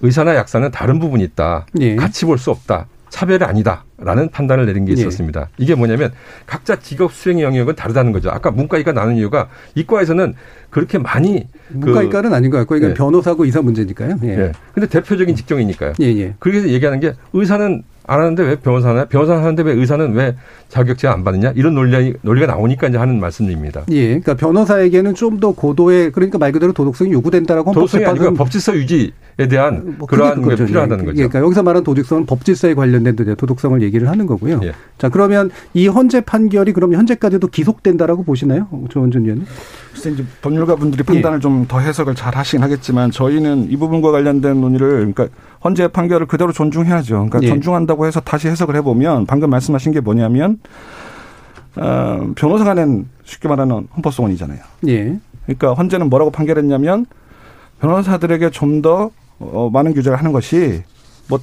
Speaker 8: 의사나 약사는 다른 부분이 있다. 네. 같이 볼 수 없다. 차별이 아니다 라는 판단을 내린 게 네. 있었습니다. 네. 이게 뭐냐면 각자 직업 수행의 영역은 다르다는 거죠. 아까 문과이과 나눈 이유가 이과에서는 그렇게 많이
Speaker 4: 문과이과는 그, 아닌 것 같고 이건 네. 변호사고 의사 문제니까요. 예. 네.
Speaker 8: 근데 대표적인 직종이니까요. 예, 예. 그래서 얘기하는 게 의사는 안 하는데 왜 변호사나 변호사 하는데 왜 의사는 왜 자격증 안 받느냐 이런 논리 논리가 나오니까 이제 하는 말씀입니다.
Speaker 4: 예, 그러니까 변호사에게는 좀 더 고도의 그러니까 말 그대로 도덕성이 요구된다라고
Speaker 8: 도덕성이 아니고 법질서 유지에 대한 뭐 그러한 게 필요하다는 거죠.
Speaker 4: 그러니까 여기서 말하는 도덕성은 법질서에 관련된 도덕성을 얘기를 하는 거고요. 예. 자 그러면 이 헌재 판결이 그럼 현재까지도 기속된다라고 보시나요, 조원준 의원님?
Speaker 6: 글쎄 이제 법률가 분들이 판단을 예. 좀더 해석을 잘 하시긴 하겠지만 저희는 이 부분과 관련된 논의를 그러니까 헌재 판결을 그대로 존중해야죠. 그러니까 예. 존중한다고 해서 다시 해석을 해보면 방금 말씀하신 게 뭐냐면 어, 변호사가 낸 쉽게 말하는 헌법소원이잖아요. 예. 그러니까 헌재는 뭐라고 판결했냐면 변호사들에게 좀더 어, 많은 규제를 하는 것이 뭐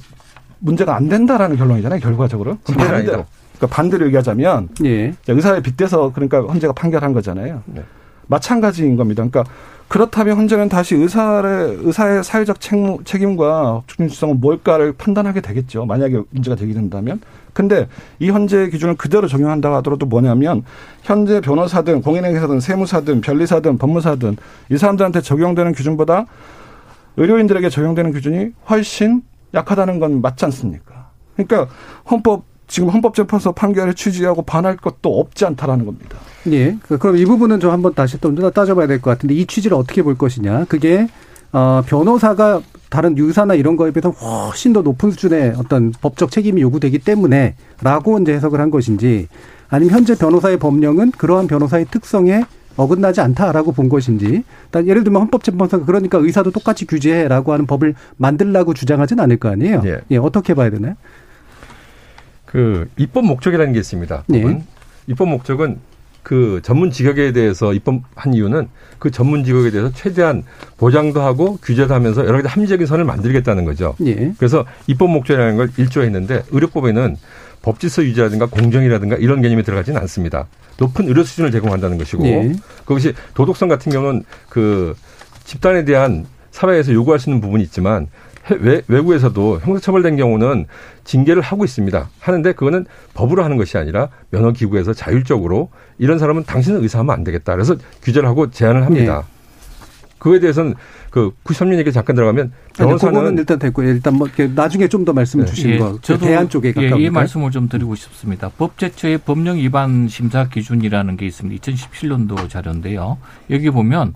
Speaker 6: 문제가 안 된다라는 결론이잖아요. 결과적으로. 반대로. 그러니까 반대로 얘기하자면 예. 의사에 빗대서 그러니까 헌재가 판결한 거잖아요. 네. 마찬가지인 겁니다. 그러니까 그렇다면 현재는 다시 의사의 의사의 사회적 책임과 중립성은 뭘까를 판단하게 되겠죠. 만약에 문제가 되게 된다면. 근데 이 현재 기준을 그대로 적용한다고 하더라도 뭐냐면 현재 변호사든 공인회계사든 세무사든 변리사든 법무사든 이 사람들한테 적용되는 기준보다 의료인들에게 적용되는 기준이 훨씬 약하다는 건 맞지 않습니까? 그러니까 헌법 지금 헌법재판소 판결을 취지하고 반할 것도 없지 않다라는 겁니다.
Speaker 4: 예. 그, 그럼 이 부분은 좀 한번 다시 또 따져봐야 될 것 같은데 이 취지를 어떻게 볼 것이냐. 그게 어, 변호사가 다른 유사나 이런 거에 비해서 훨씬 더 높은 수준의 어떤 법적 책임이 요구되기 때문에 라고 이제 해석을 한 것인지 아니면 현재 변호사의 법령은 그러한 변호사의 특성에 어긋나지 않다라고 본 것인지 예를 들면 헌법재판소가 그러니까 의사도 똑같이 규제해라고 하는 법을 만들라고 주장하진 않을 거 아니에요. 예. 예 어떻게 봐야 되나요?
Speaker 8: 그 입법 목적이라는 게 있습니다. 예. 입법 목적은 그 전문 직역에 대해서 입법한 이유는 그 전문 직역에 대해서 최대한 보장도 하고 규제도 하면서 여러 가지 합리적인 선을 만들겠다는 거죠. 예. 그래서 입법 목적이라는 걸 일조했는데 의료법에는 법질서 유지라든가 공정이라든가 이런 개념이 들어가지는 않습니다. 높은 의료 수준을 제공한다는 것이고
Speaker 4: 예.
Speaker 8: 그것이 도덕성 같은 경우는 그 집단에 대한 사회에서 요구할 수 있는 부분이 있지만 해- 외, 외국에서도 형사처벌된 경우는 징계를 하고 있습니다. 하는데 그거는 법으로 하는 것이 아니라 면허기구에서 자율적으로 이런 사람은 당신은 의사하면 안 되겠다. 그래서 규제를 하고 제한을 합니다. 그거에 대해서는 그 93년 얘기 잠깐 들어가면
Speaker 4: 아니,
Speaker 8: 변호사는
Speaker 4: 일단 됐고 일단 뭐 나중에 좀 더 말씀
Speaker 8: 네.
Speaker 4: 주시는
Speaker 7: 예,
Speaker 4: 거. 그
Speaker 7: 저도
Speaker 4: 대안 쪽에
Speaker 7: 예,
Speaker 4: 가까우니까.
Speaker 7: 이 말씀을 좀 드리고 싶습니다. 법제처의 법령 위반 심사 기준이라는 게 있습니다. 2017년도 자료인데요. 여기 보면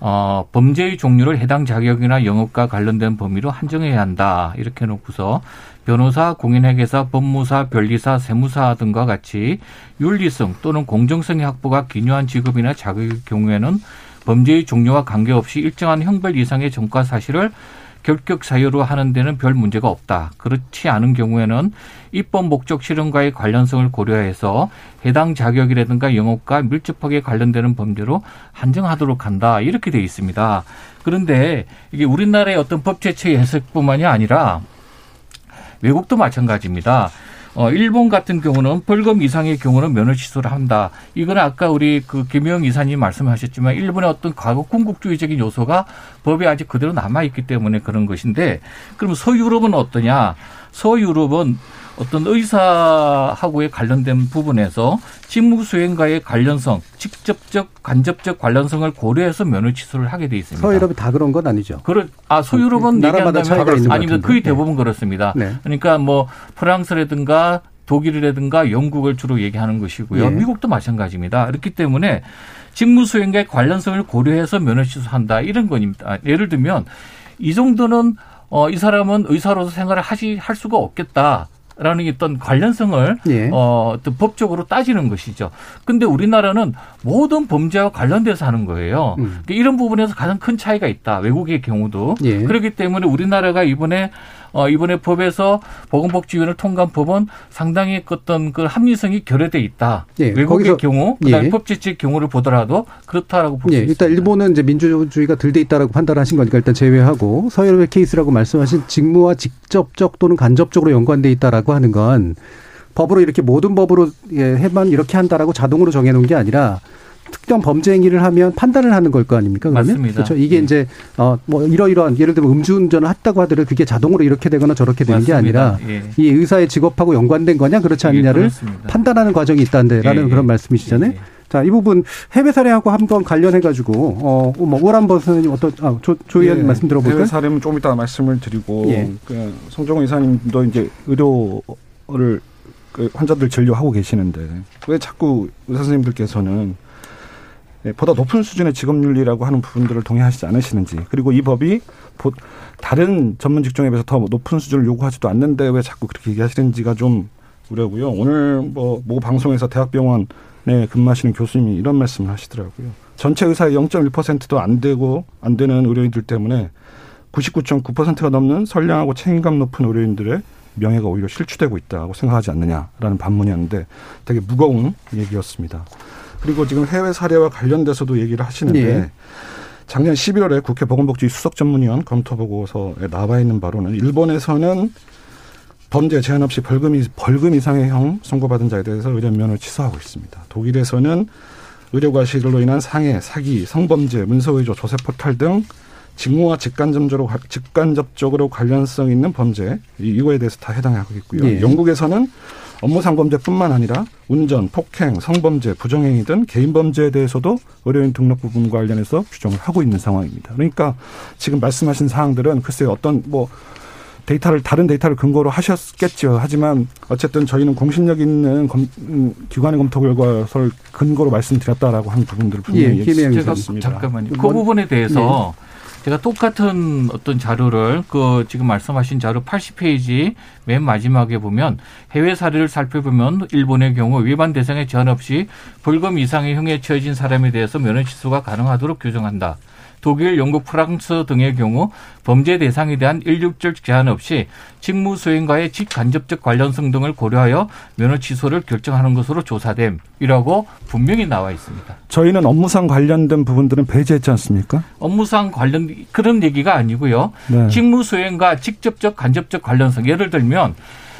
Speaker 7: 어, 범죄의 종류를 해당 자격이나 영업과 관련된 범위로 한정해야 한다. 이렇게 놓고서 변호사, 공인회계사, 법무사, 변리사, 세무사 등과 같이 윤리성 또는 공정성의 확보가 기묘한 직업이나 자격의 경우에는 범죄의 종류와 관계없이 일정한 형벌 이상의 전과 사실을 결격 사유로 하는 데는 별 문제가 없다. 그렇지 않은 경우에는 입법 목적 실현과의 관련성을 고려해서 해당 자격이라든가 영업과 밀접하게 관련되는 범죄로 한정하도록 한다. 이렇게 돼 있습니다. 그런데 이게 우리나라의 어떤 법제처의 해석뿐만이 아니라 외국도 마찬가지입니다. 어, 일본 같은 경우는 벌금 이상의 경우는 면허 취소를 한다. 이거는 아까 우리 그 김영 이사님 말씀하셨지만 일본의 어떤 과거 군국주의적인 요소가 법에 아직 그대로 남아 있기 때문에 그런 것인데 그럼 서유럽은 어떠냐? 서유럽은 어떤 의사하고의 관련된 부분에서 직무 수행과의 관련성, 직접적, 간접적 관련성을 고려해서 면허 취소를 하게 돼 있습니다.
Speaker 4: 서유럽이 다 그런 건 아니죠.
Speaker 7: 그런 아 소유럽은
Speaker 4: 나라마다 차이가 있는. 같은데.
Speaker 7: 거의
Speaker 4: 네.
Speaker 7: 대부분 그렇습니다.
Speaker 4: 네.
Speaker 7: 그러니까 뭐 프랑스라든가 독일이라든가 영국을 주로 얘기하는 것이고요.
Speaker 4: 예.
Speaker 7: 미국도 마찬가지입니다. 그렇기 때문에 직무 수행과의 관련성을 고려해서 면허 취소한다 이런. 아, 예를 들면 이 정도는 어, 이 사람은 의사로서 생활을 하시 할 수가 없겠다. 라는 어떤 관련성을
Speaker 4: 예.
Speaker 7: 어, 어떤 법적으로 따지는 것이죠. 근데 우리나라는 모든 범죄와 관련돼서 하는 거예요.
Speaker 4: 음.
Speaker 7: 그러니까 이런 부분에서 가장 큰 차이가 있다. 외국의 경우도.
Speaker 4: 예.
Speaker 7: 그렇기 때문에 우리나라가 이번에 어, 이번에 법에서 보건복지위원회를 통과한 법은 상당히 어떤 그 합리성이 결여돼 있다.
Speaker 4: 예,
Speaker 7: 외국의
Speaker 4: 거기서-
Speaker 7: 경우, 그다음에
Speaker 4: 예.
Speaker 7: 법제처의 경우를 보더라도 그렇다라고 볼수
Speaker 4: 예,
Speaker 7: 있습니다.
Speaker 4: 일단 일본은 이제 민주주의가 덜 돼 있다라고 판단하신 거니까 일단 제외하고 서유럽의 케이스라고 말씀하신 직무와 직접적 또는 간접적으로 연관돼 있다라고 하는 건 법으로 이렇게 모든 법으로 예, 해만 이렇게 한다라고 자동으로 정해놓은 게 아니라 특정 범죄 행위를 하면 판단을 하는 걸 거 아닙니까? 그러면
Speaker 7: 맞습니다.
Speaker 4: 그렇죠. 이게
Speaker 7: 예.
Speaker 4: 이제 어뭐 이러이러한 예를 들면 음주운전을 했다고 하더라도 그게 자동으로 이렇게 되거나 저렇게 되는 게
Speaker 7: 맞습니다.
Speaker 4: 아니라
Speaker 7: 예.
Speaker 4: 이 의사의 직업하고 연관된 거냐 그렇지
Speaker 7: 예,
Speaker 4: 않느냐를
Speaker 7: 그렇습니다.
Speaker 4: 판단하는 과정이 있다는데라는
Speaker 7: 예, 예.
Speaker 4: 그런 말씀이시잖아요. 자, 이 부분 해외 사례하고 한번 관련해 가지고 어 뭐 오란버 선생님 어떤 아, 조, 조 의원
Speaker 6: 예,
Speaker 4: 말씀 들어볼까요?
Speaker 6: 해외 사례는 좀 이따 말씀을 드리고
Speaker 4: 예.
Speaker 6: 그 송정호 이사님도 이제 의료를 그 환자들 진료하고 계시는데 왜 자꾸 의사 선생님들께서는 예, 보다 높은 수준의 직업윤리라고 하는 부분들을 동의하시지 않으시는지 그리고 이 법이 보- 다른 전문 직종에 비해서 더 높은 수준을 요구하지도 않는데 왜 자꾸 그렇게 얘기하시는지가 좀 우려고요. 오늘 뭐 모 방송에서 대학병원 에 근무하시는 교수님이 이런 말씀을 하시더라고요. 전체 의사의 0.1%도 안 되고 안 되는 의료인들 때문에 99.9%가 넘는 선량하고 책임감 높은 의료인들의 명예가 오히려 실추되고 있다고 생각하지 않느냐라는 반문이었는데 되게 무거운 얘기였습니다. 그리고 지금 해외 사례와 관련돼서도 얘기를 하시는데
Speaker 4: 예.
Speaker 6: 작년 11월에 국회 보건복지 수석 전문위원 검토 보고서에 나와 있는 바로는 일본에서는 범죄 제한 없이 벌금, 이- 벌금 이상의 형 선고받은 자에 대해서 의료면을 취소하고 있습니다. 독일에서는 의료과실로 인한 상해, 사기, 성범죄, 문서의조, 조세포탈 등 직무와 직간접적으로, 직간접적으로 관련성 있는 범죄 이- 이거에 대해서 다 해당하고 있고요.
Speaker 4: 예.
Speaker 6: 영국에서는 업무상 범죄뿐만 아니라 운전, 폭행, 성범죄, 부정행위 등 개인 범죄에 대해서도 의료인 등록 부분과 관련해서 규정을 하고 있는 상황입니다. 그러니까 지금 말씀하신 사항들은 글쎄 어떤 뭐 데이터를 다른 데이터를 근거로 하셨겠죠. 하지만 어쨌든 저희는 공신력 있는 검, 음, 기관의 검토 결과를 근거로 말씀드렸다라고 하는 부분들을 분명히
Speaker 4: 예,
Speaker 6: 얘기했습니다.
Speaker 7: 잠깐만요. 그
Speaker 4: 뭔-
Speaker 7: 부분에 대해서 제가 똑같은 어떤 자료를 그 지금 말씀하신 자료 80페이지 맨 마지막에 보면 해외 사례를 살펴보면 일본의 경우 위반 대상에 제한 없이 벌금 이상의 형에 처해진 사람에 대해서 면허 취소가 가능하도록 규정한다. 독일, 영국, 프랑스 등의 경우 범죄 대상에 대한 일률적 제한 없이 직무 수행과의 직간접적 관련성 등을 고려하여 면허 취소를 결정하는 것으로 조사됨이라고 분명히 나와 있습니다.
Speaker 6: 저희는 업무상 관련된 부분들은 배제했지 않습니까?
Speaker 7: 업무상 관련 그런 얘기가 아니고요.
Speaker 6: 네.
Speaker 7: 직무 수행과 직접적 간접적 관련성 예를 들면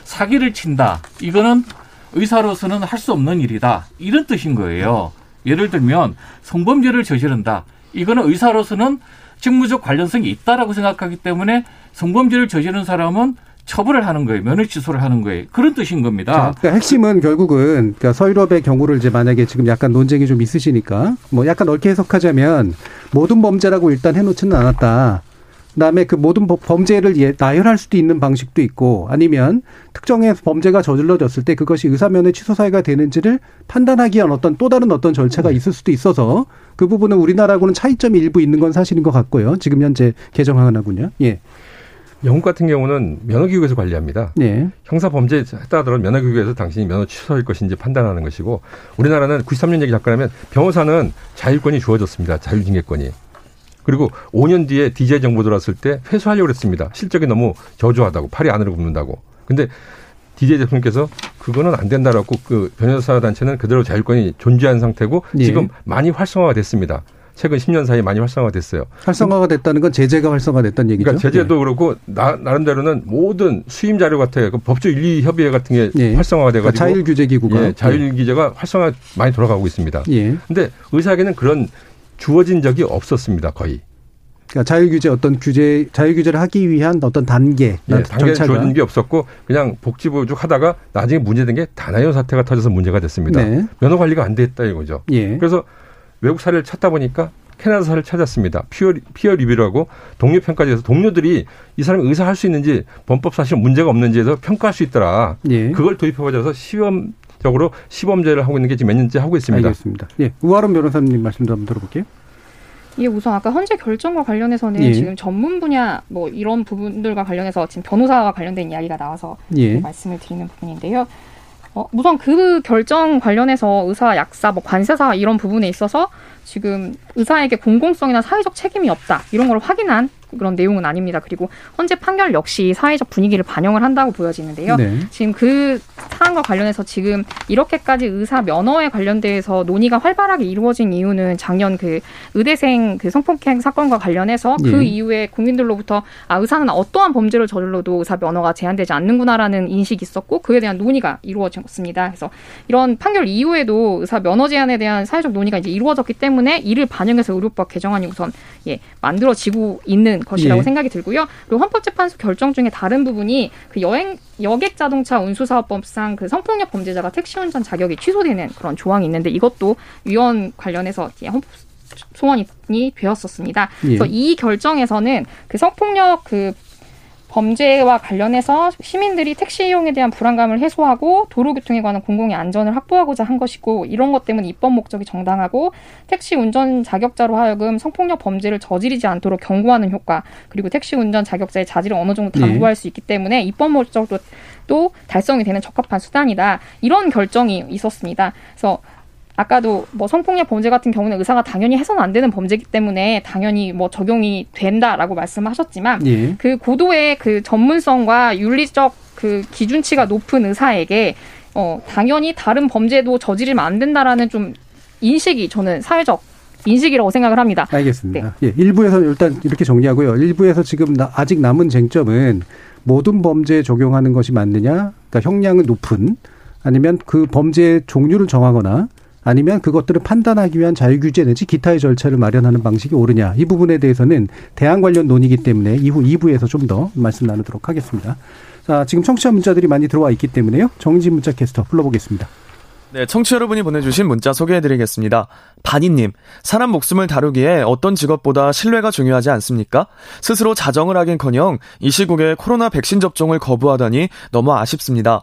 Speaker 7: 사기를 친다. 이거는 의사로서는 할 수 없는 일이다. 이런 뜻인 거예요. 예를 들면 성범죄를 저지른다. 이거는 의사로서는 직무적 관련성이 있다라고 생각하기 때문에 성범죄를 저지른 사람은 처벌을 하는 거예요. 면허 취소를 하는 거예요. 그런 뜻인 겁니다.
Speaker 4: 그러니까 핵심은 결국은 그러니까 서유럽의 경우를 이제 만약에 지금 약간 논쟁이 좀 있으시니까 뭐 약간 넓게 해석하자면 모든 범죄라고 일단 해놓지는 않았다. 그다음에 그 모든 범죄를 예, 나열할 수도 있는 방식도 있고 아니면 특정의 범죄가 저질러졌을 때 그것이 의사면허 취소 사유가 되는지를 판단하기 위한 어떤 또 다른 어떤 절차가 있을 수도 있어서 그 부분은 우리나라하고는 차이점이 일부 있는 건 사실인 것 같고요. 지금 현재 개정하나군요. 예.
Speaker 8: 영국 같은 경우는 면허기구에서 관리합니다.
Speaker 4: 예.
Speaker 8: 형사 범죄 했다 하더라도 면허기구에서 당신이 면허 취소할 것인지 판단하는 것이고 우리나라는 93년 얘기 잠깐 하면 변호사는 자율권이 주어졌습니다. 자율징계권이. 그리고 5년 뒤에 디제 정보 들어왔을 때 회수하려고 했습니다. 실적이 너무 저조하다고 팔이 안으로 굽는다고. 근데 디제 대통령께서 그거는 안 된다라고 그 변호사 단체는 그대로 자율권이 존재한 상태고
Speaker 4: 예.
Speaker 8: 지금 많이 활성화가 됐습니다. 최근 10년 사이에 많이 활성화가 됐어요.
Speaker 4: 활성화가 됐다는 건 제재가 활성화됐다는 얘기죠.
Speaker 8: 그러니까 제재도 그렇고 나, 나름대로는 모든 수임 자료 같은 그 법조 윤리 협의회 같은 게
Speaker 4: 예.
Speaker 8: 활성화가 돼가지고
Speaker 4: 그러니까 자율 규제 기구가
Speaker 8: 예, 자율 규제가 활성화 많이 돌아가고 있습니다.
Speaker 4: 예.
Speaker 8: 근데 의사에게는 그런 주어진 적이 없었습니다. 거의.
Speaker 4: 그러니까 자율 규제 어떤 규제 자율 규제를 하기 위한 어떤 단계
Speaker 8: 예,
Speaker 4: 절차가
Speaker 8: 주어진 게 없었고 그냥 복지부 쭉 하다가 나중에 문제된 게 다나요 사태가 터져서 문제가 됐습니다.
Speaker 4: 네.
Speaker 8: 면허 관리가 안 됐다 이거죠.
Speaker 4: 예.
Speaker 8: 그래서 외국 사례를 찾다 보니까 캐나다 사례를 찾았습니다. 피어, 피어 리뷰라고 동료 평가제에서 동료들이 이 사람이 의사 할 수 있는지 범법 사실 문제가 없는지에서 평가할 수 있더라.
Speaker 4: 예.
Speaker 8: 그걸 도입해가지고 시험 적으로 시범제를 하고 있는 게 지금 몇 년째 하고 있습니다.
Speaker 4: 알겠습니다. 예. 우아론 변호사님 말씀도 한번 들어볼게요.
Speaker 9: 이게 우선 아까 헌재 결정과 관련해서는
Speaker 4: 예.
Speaker 9: 지금 전문 분야 뭐 이런 부분들과 관련해서 지금 변호사와 관련된 이야기가 나와서
Speaker 4: 예.
Speaker 9: 말씀을 드리는 부분인데요. 어, 우선 그 결정 관련해서 의사, 약사, 뭐 관세사 이런 부분에 있어서 지금 의사에게 공공성이나 사회적 책임이 없다 이런 걸 확인한 그런 내용은 아닙니다. 그리고 헌재 판결 역시 사회적 분위기를 반영을 한다고 보여지는데요.
Speaker 4: 네.
Speaker 9: 지금 그 사안과 관련해서 지금 이렇게까지 의사 면허에 관련돼서 논의가 활발하게 이루어진 이유는 작년 그 의대생 그 성폭행 사건과 관련해서 그
Speaker 4: 예.
Speaker 9: 이후에 국민들로부터 아 의사는 어떠한 범죄를 저질러도 의사 면허가 제한되지 않는구나라는 인식이 있었고 그에 대한 논의가 이루어졌습니다. 그래서 이런 판결 이후에도 의사 면허 제한에 대한 사회적 논의가 이제 이루어졌기 때문에 이를 반영해서 의료법 개정안이 우선 예 만들어지고 있는 것이라고
Speaker 4: 예.
Speaker 9: 생각이 들고요. 그리고 헌법재판소 결정 중에 다른 부분이 그 여행 여객 자동차 운수사업법상 그 성폭력 범죄자가 택시 운전 자격이 취소되는 그런 조항이 있는데 이것도 위원 관련해서 예, 헌법 소원이 되었었습니다.
Speaker 4: 예.
Speaker 9: 그래서 이 결정에서는 그 성폭력 그 범죄와 관련해서 시민들이 택시 이용에 대한 불안감을 해소하고 도로교통에 관한 공공의 안전을 확보하고자 한 것이고 이런 것 때문에 입법 목적이 정당하고 택시 운전 자격자로 하여금 성폭력 범죄를 저지르지 않도록 경고하는 효과 그리고 택시 운전 자격자의 자질을 어느 정도
Speaker 4: 네.
Speaker 9: 담보할 수 있기 때문에 입법 목적도 또 달성이 되는 적합한 수단이다 이런 결정이 있었습니다. 그래서 아까도 뭐 성폭력 범죄 같은 경우는 의사가 당연히 해서는 안 되는 범죄이기 때문에 당연히 뭐 적용이 된다라고 말씀하셨지만
Speaker 4: 예.
Speaker 9: 그 고도의 그 전문성과 윤리적 그 기준치가 높은 의사에게 어 당연히 다른 범죄도 저지르면 안 된다라는 좀 인식이 저는 사회적 인식이라고 생각을 합니다.
Speaker 4: 알겠습니다.
Speaker 9: 네.
Speaker 4: 예, 일부에서 일단 이렇게 정리하고요. 일부에서 지금 나- 아직 남은 쟁점은 모든 범죄에 적용하는 것이 맞느냐, 그러니까 형량은 높은 아니면 그 범죄의 종류를 정하거나 아니면 그것들을 판단하기 위한 자유규제 내지 기타의 절차를 마련하는 방식이 옳으냐 이 부분에 대해서는 대안 관련 논의이기 때문에 이후 2부에서 좀 더 말씀 나누도록 하겠습니다. 자, 지금 청취자 문자들이 많이 들어와 있기 때문에요. 정진 문자 캐스터 불러보겠습니다.
Speaker 10: 네, 청취 여러분이 보내주신 문자 소개해드리겠습니다. 바니님, 사람 목숨을 다루기에 어떤 직업보다 신뢰가 중요하지 않습니까? 스스로 자정을 하긴커녕 이 시국에 코로나 백신 접종을 거부하다니 너무 아쉽습니다.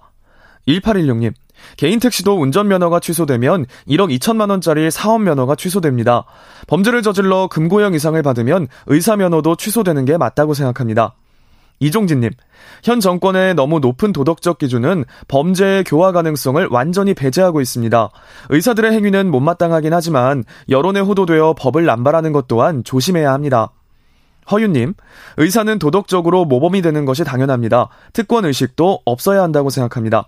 Speaker 10: 1816님, 개인 택시도 운전면허가 취소되면 1억 2천만 원짜리 사업면허가 취소됩니다. 범죄를 저질러 금고형 이상을 받으면 의사면허도 취소되는 게 맞다고 생각합니다. 이종진님, 현 정권의 너무 높은 도덕적 기준은 범죄의 교화 가능성을 완전히 배제하고 있습니다. 의사들의 행위는 못마땅하긴 하지만 여론에 호도되어 법을 남발하는 것 또한 조심해야 합니다. 허윤님, 의사는 도덕적으로 모범이 되는 것이 당연합니다. 특권 의식도 없어야 한다고 생각합니다.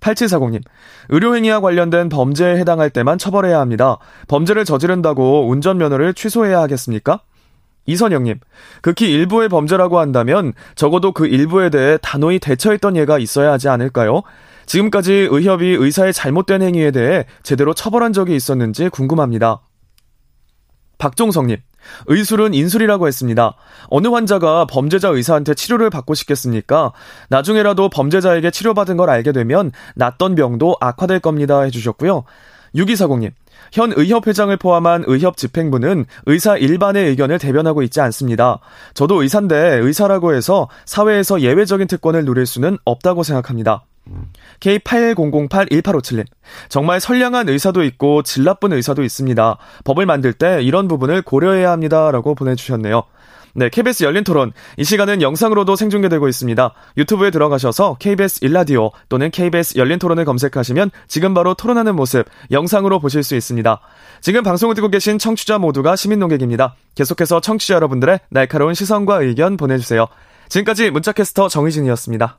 Speaker 10: 8740님, 의료행위와 관련된 범죄에 해당할 때만 처벌해야 합니다. 범죄를 저지른다고 운전면허를 취소해야 하겠습니까? 이선영님, 극히 일부의 범죄라고 한다면 적어도 그 일부에 대해 단호히 대처했던 예가 있어야 하지 않을까요? 지금까지 의협이 의사의 잘못된 행위에 대해 제대로 처벌한 적이 있었는지 궁금합니다. 박종성님, 의술은 인술이라고 했습니다. 어느 환자가 범죄자 의사한테 치료를 받고 싶겠습니까? 나중에라도 범죄자에게 치료받은 걸 알게 되면 낫던 병도 악화될 겁니다. 해주셨고요. 6240님, 현 의협회장을 포함한 의협 집행부는 의사 일반의 의견을 대변하고 있지 않습니다. 저도 의사인데 의사라고 해서 사회에서 예외적인 특권을 누릴 수는 없다고 생각합니다. K80081857님. 정말 선량한 의사도 있고 질 나쁜 의사도 있습니다. 법을 만들 때 이런 부분을 고려해야 합니다. 라고 보내주셨네요. 네, KBS 열린 토론. 이 시간은 영상으로도 생중계되고 있습니다. 유튜브에 들어가셔서 KBS 일라디오 또는 KBS 열린 토론을 검색하시면 지금 바로 토론하는 모습 영상으로 보실 수 있습니다. 지금 방송을 듣고 계신 청취자 모두가 시민 농객입니다. 계속해서 청취자 여러분들의 날카로운 시선과 의견 보내주세요. 지금까지 문자캐스터 정희진이었습니다.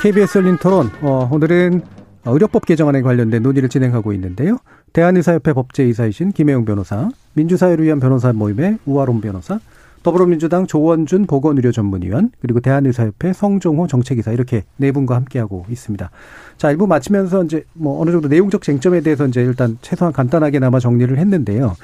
Speaker 4: KBS 열린 토론, 어, 오늘은 의료법 개정안에 관련된 논의를 진행하고 있는데요. 대한의사협회 법제이사이신 김혜영 변호사, 민주사회를 위한 변호사 모임의 우아론 변호사, 더불어민주당 조원준 보건의료 전문위원, 그리고 대한의사협회 성종호 정책이사 이렇게 네 분과 함께하고 있습니다. 자, 일부 마치면서 이제 뭐 어느 정도 내용적 쟁점에 대해서 이제 일단 최소한 간단하게나마 정리를 했는데요.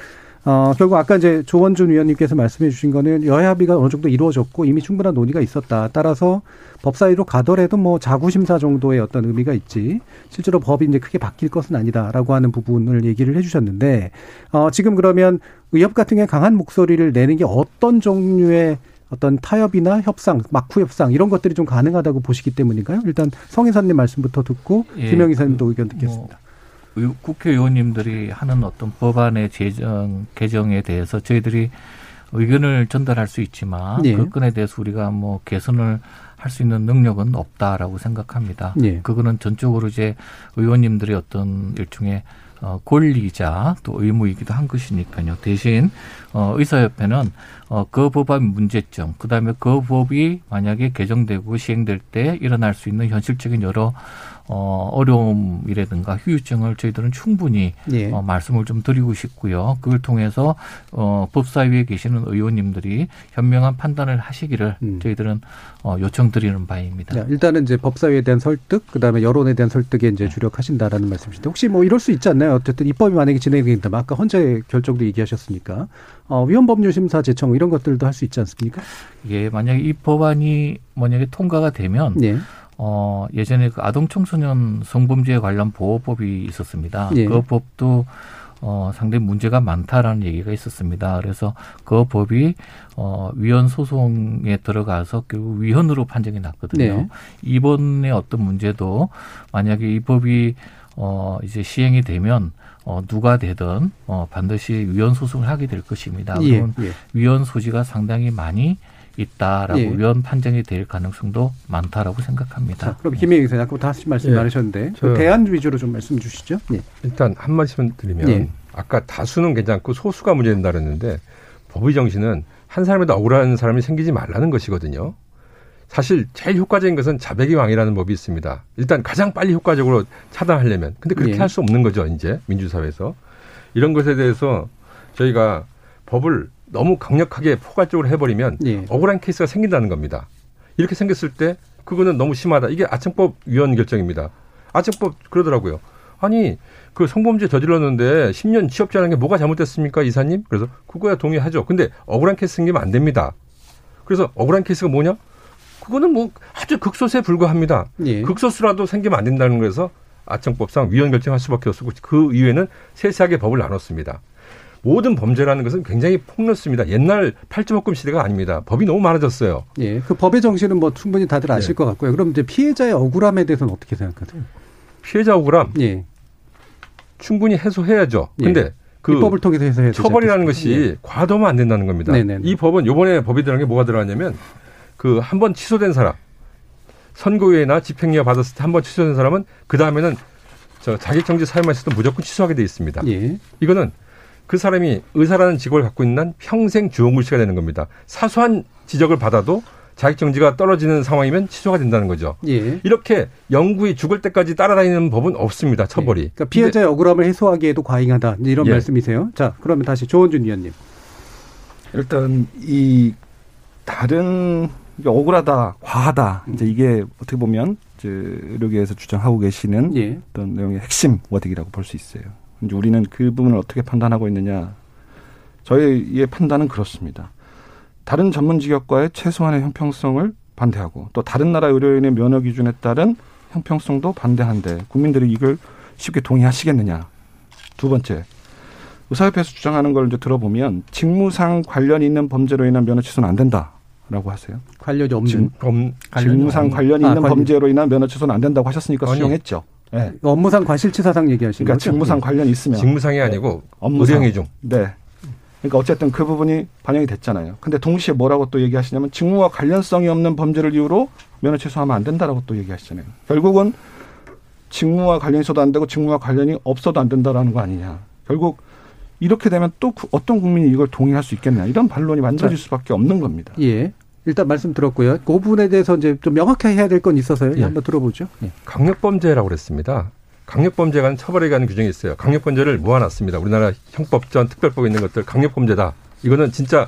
Speaker 4: 어, 결국 아까 이제 조원준 위원님께서 말씀해 주신 거는 여야 합의가 어느 정도 이루어졌고 이미 충분한 논의가 있었다. 따라서 법사위로 가더라도 뭐 자구심사 정도의 어떤 의미가 있지 실제로 법이 이제 크게 바뀔 것은 아니다라고 하는 부분을 얘기를 해 주셨는데 어, 지금 그러면 의협 같은 경우에 강한 목소리를 내는 게 어떤 종류의 어떤 타협이나 협상, 막후 협상 이런 것들이 좀 가능하다고 보시기 때문인가요? 일단 성 이사님 말씀부터 듣고 예, 김영 이사님도 그, 의견 듣겠습니다. 뭐.
Speaker 7: 국회의원님들이 하는 어떤 법안의 제정 개정에 대해서 저희들이 의견을 전달할 수 있지만 네. 그 건에 대해서 우리가 뭐 개선을 할 수 있는 능력은 없다라고 생각합니다. 네. 그거는 전적으로 이제 의원님들의 어떤 일종의 어, 권리자 또 의무이기도 한 것이니까요. 대신 어, 의사협회는 어, 그 법안 문제점, 그 다음에 그 법이 만약에 개정되고 시행될 때 일어날 수 있는 현실적인 여러 어, 어려움이라든가 휴유증을 저희들은 충분히 예. 어, 말씀을 좀 드리고 싶고요. 그걸 통해서 어, 법사위에 계시는 의원님들이 현명한 판단을 하시기를 음. 저희들은 어, 요청드리는 바입니다.
Speaker 4: 네, 일단은 이제 법사위에 대한 설득, 그다음에 여론에 대한 설득에 이제 네. 주력하신다라는 말씀이신데 혹시 뭐 이럴 수 있지 않나요? 어쨌든 입법이 만약에 진행이 된다면 아까 헌재 결정도 얘기하셨으니까 어, 위헌법률심사 제청 이런 것들도 할 수 있지 않습니까?
Speaker 7: 예, 만약에 이 법안이 만약에 통과가 되면 예. 어, 예전에 그 아동 청소년 성범죄 관련 보호법이 있었습니다. 예. 그 법도 어, 상당히 문제가 많다라는 얘기가 있었습니다. 그래서 그 법이 어, 위헌 소송에 들어가서 결국 위헌으로 판정이 났거든요. 네. 이번에 어떤 문제도 만약에 이 법이 어, 이제 시행이 되면 어, 누가 되든 어, 반드시 위헌 소송을 하게 될 것입니다. 예. 그러면 예. 위헌 소지가 상당히 많이 있다라고 예. 위헌 판정이 될 가능성도 많다라고 생각합니다.
Speaker 4: 자, 그럼 김혜영 기자 아까부터 다시 말씀 예. 나누셨는데 그 대안 위주로 좀 말씀 주시죠. 예.
Speaker 8: 일단 한 말씀 드리면 예. 아까 다수는 괜찮고 소수가 문제된다 그랬는데 법의 정신은 한 사람에도 억울한 사람이 생기지 말라는 것이거든요. 사실 제일 효과적인 것은 자백의 왕이라는 법이 있습니다. 일단 가장 빨리 효과적으로 차단하려면. 근데 그렇게 예. 할수 없는 거죠, 이제 민주사회에서. 이런 것에 대해서 저희가 법을 너무 강력하게 포괄적으로 해버리면 예. 억울한 케이스가 생긴다는 겁니다. 이렇게 생겼을 때 그거는 너무 심하다. 이게 아청법 위원 결정입니다. 아청법 그러더라고요. 아니 그 성범죄 저질렀는데 10년 취업자라는 게 뭐가 잘못됐습니까 이사님? 그래서 그거야 동의하죠. 근데 억울한 케이스 생기면 안 됩니다. 그래서 억울한 케이스가 뭐냐? 그거는 뭐 아주 극소수에 불과합니다. 예. 극소수라도 생기면 안 된다는 거에서 아청법상 위원 결정할 수밖에 없었고 그 이후에는 세세하게 법을 나눴습니다. 모든 범죄라는 것은 굉장히 폭넓습니다. 옛날 팔주먹금 시대가 아닙니다. 법이 너무 많아졌어요.
Speaker 4: 예, 그 법의 정신은 뭐 충분히 다들 아실
Speaker 8: 예.
Speaker 4: 것 같고요. 그럼 이제 피해자의 억울함에 대해서는 어떻게 생각하세요?
Speaker 8: 피해자 억울함
Speaker 4: 예.
Speaker 8: 충분히 해소해야죠.
Speaker 4: 예.
Speaker 8: 근데 그
Speaker 4: 입법을 통해서 해서 해야 되지
Speaker 8: 처벌이라는? 것이 과도하면 안 된다는 겁니다.
Speaker 4: 네네네.
Speaker 8: 이 법은 요번에 법이 들어간 게 뭐가 들어갔냐면 그 한 번 취소된 사람 선고유예나 집행유예 받았을 때 한 번 취소된 사람은 그 다음에는 저 자격정지 사유만 있어도 무조건 취소하게 돼 있습니다.
Speaker 4: 예.
Speaker 8: 이거는 그 사람이 의사라는 직업을 갖고 있는 한 평생 주홍글씨가 되는 겁니다. 사소한 지적을 받아도 자격정지가 떨어지는 상황이면 취소가 된다는 거죠.
Speaker 4: 예.
Speaker 8: 이렇게 영구히 죽을 때까지 따라다니는 법은 없습니다. 처벌이.
Speaker 4: 그러니까 피해자의 억울함을 해소하기에도 과잉하다 이런
Speaker 8: 예.
Speaker 4: 말씀이세요. 자, 그러면 다시 조원준 위원님.
Speaker 6: 일단 이 다른 이게 억울하다, 과하다 이제 이게 어떻게 보면 이제 의료계에서 주장하고 계시는
Speaker 4: 예.
Speaker 6: 어떤 내용의 핵심 워딩이라고 볼 수 있어요. 이제 우리는 그 부분을 어떻게 판단하고 있느냐? 저희의 판단은 그렇습니다. 다른 전문 직역과의 최소한의 형평성을 반대하고 또 다른 나라 의료인의 면허 기준에 따른 형평성도 반대한데 국민들이 이걸 쉽게 동의하시겠느냐? 두 번째, 의사협회에서 주장하는 걸 이제 들어보면 직무상 관련이 있는 범죄로 인한 면허 취소는 안 된다 라고 하세요.
Speaker 4: 관련이 없는
Speaker 6: 직-
Speaker 8: 범,
Speaker 6: 직무상 관련이
Speaker 4: 아,
Speaker 6: 있는
Speaker 4: 관련.
Speaker 6: 범죄로 인한 면허 취소는 안 된다고 하셨으니까
Speaker 8: 아니.
Speaker 6: 수용했죠. 네.
Speaker 4: 업무상 과실치사상 얘기하시는
Speaker 6: 그러니까
Speaker 4: 거죠?
Speaker 6: 직무상 관련이 있으면
Speaker 8: 직무상이 아니고
Speaker 6: 업무상.
Speaker 8: 의료행위 중.
Speaker 6: 네. 그러니까 어쨌든 그 부분이 반영이 됐잖아요. 근데 동시에 뭐라고 또 얘기하시냐면 직무와 관련성이 없는 범죄를 이유로 면허 취소하면 안 된다라고 또 얘기하시잖아요. 결국은 직무와 관련이 있어도 안 되고 직무와 관련이 없어도 안 된다라는 거 아니냐. 결국 이렇게 되면 또그 어떤 국민이 이걸 동의할 수 있겠냐. 이런 반론이 만들어질 수밖에 없는 겁니다.
Speaker 4: 예. 일단 말씀 들었고요. 그 부분에 대해서 이제 좀 명확하게 해야 될 건 있어서요.
Speaker 8: 예.
Speaker 4: 한번 들어보죠. 예.
Speaker 8: 강력범죄라고 그랬습니다. 강력범죄에 는 처벌에 관한 규정이 있어요. 강력범죄를 모아놨습니다. 우리나라 형법전 특별법에 있는 것들 강력범죄다. 이거는 진짜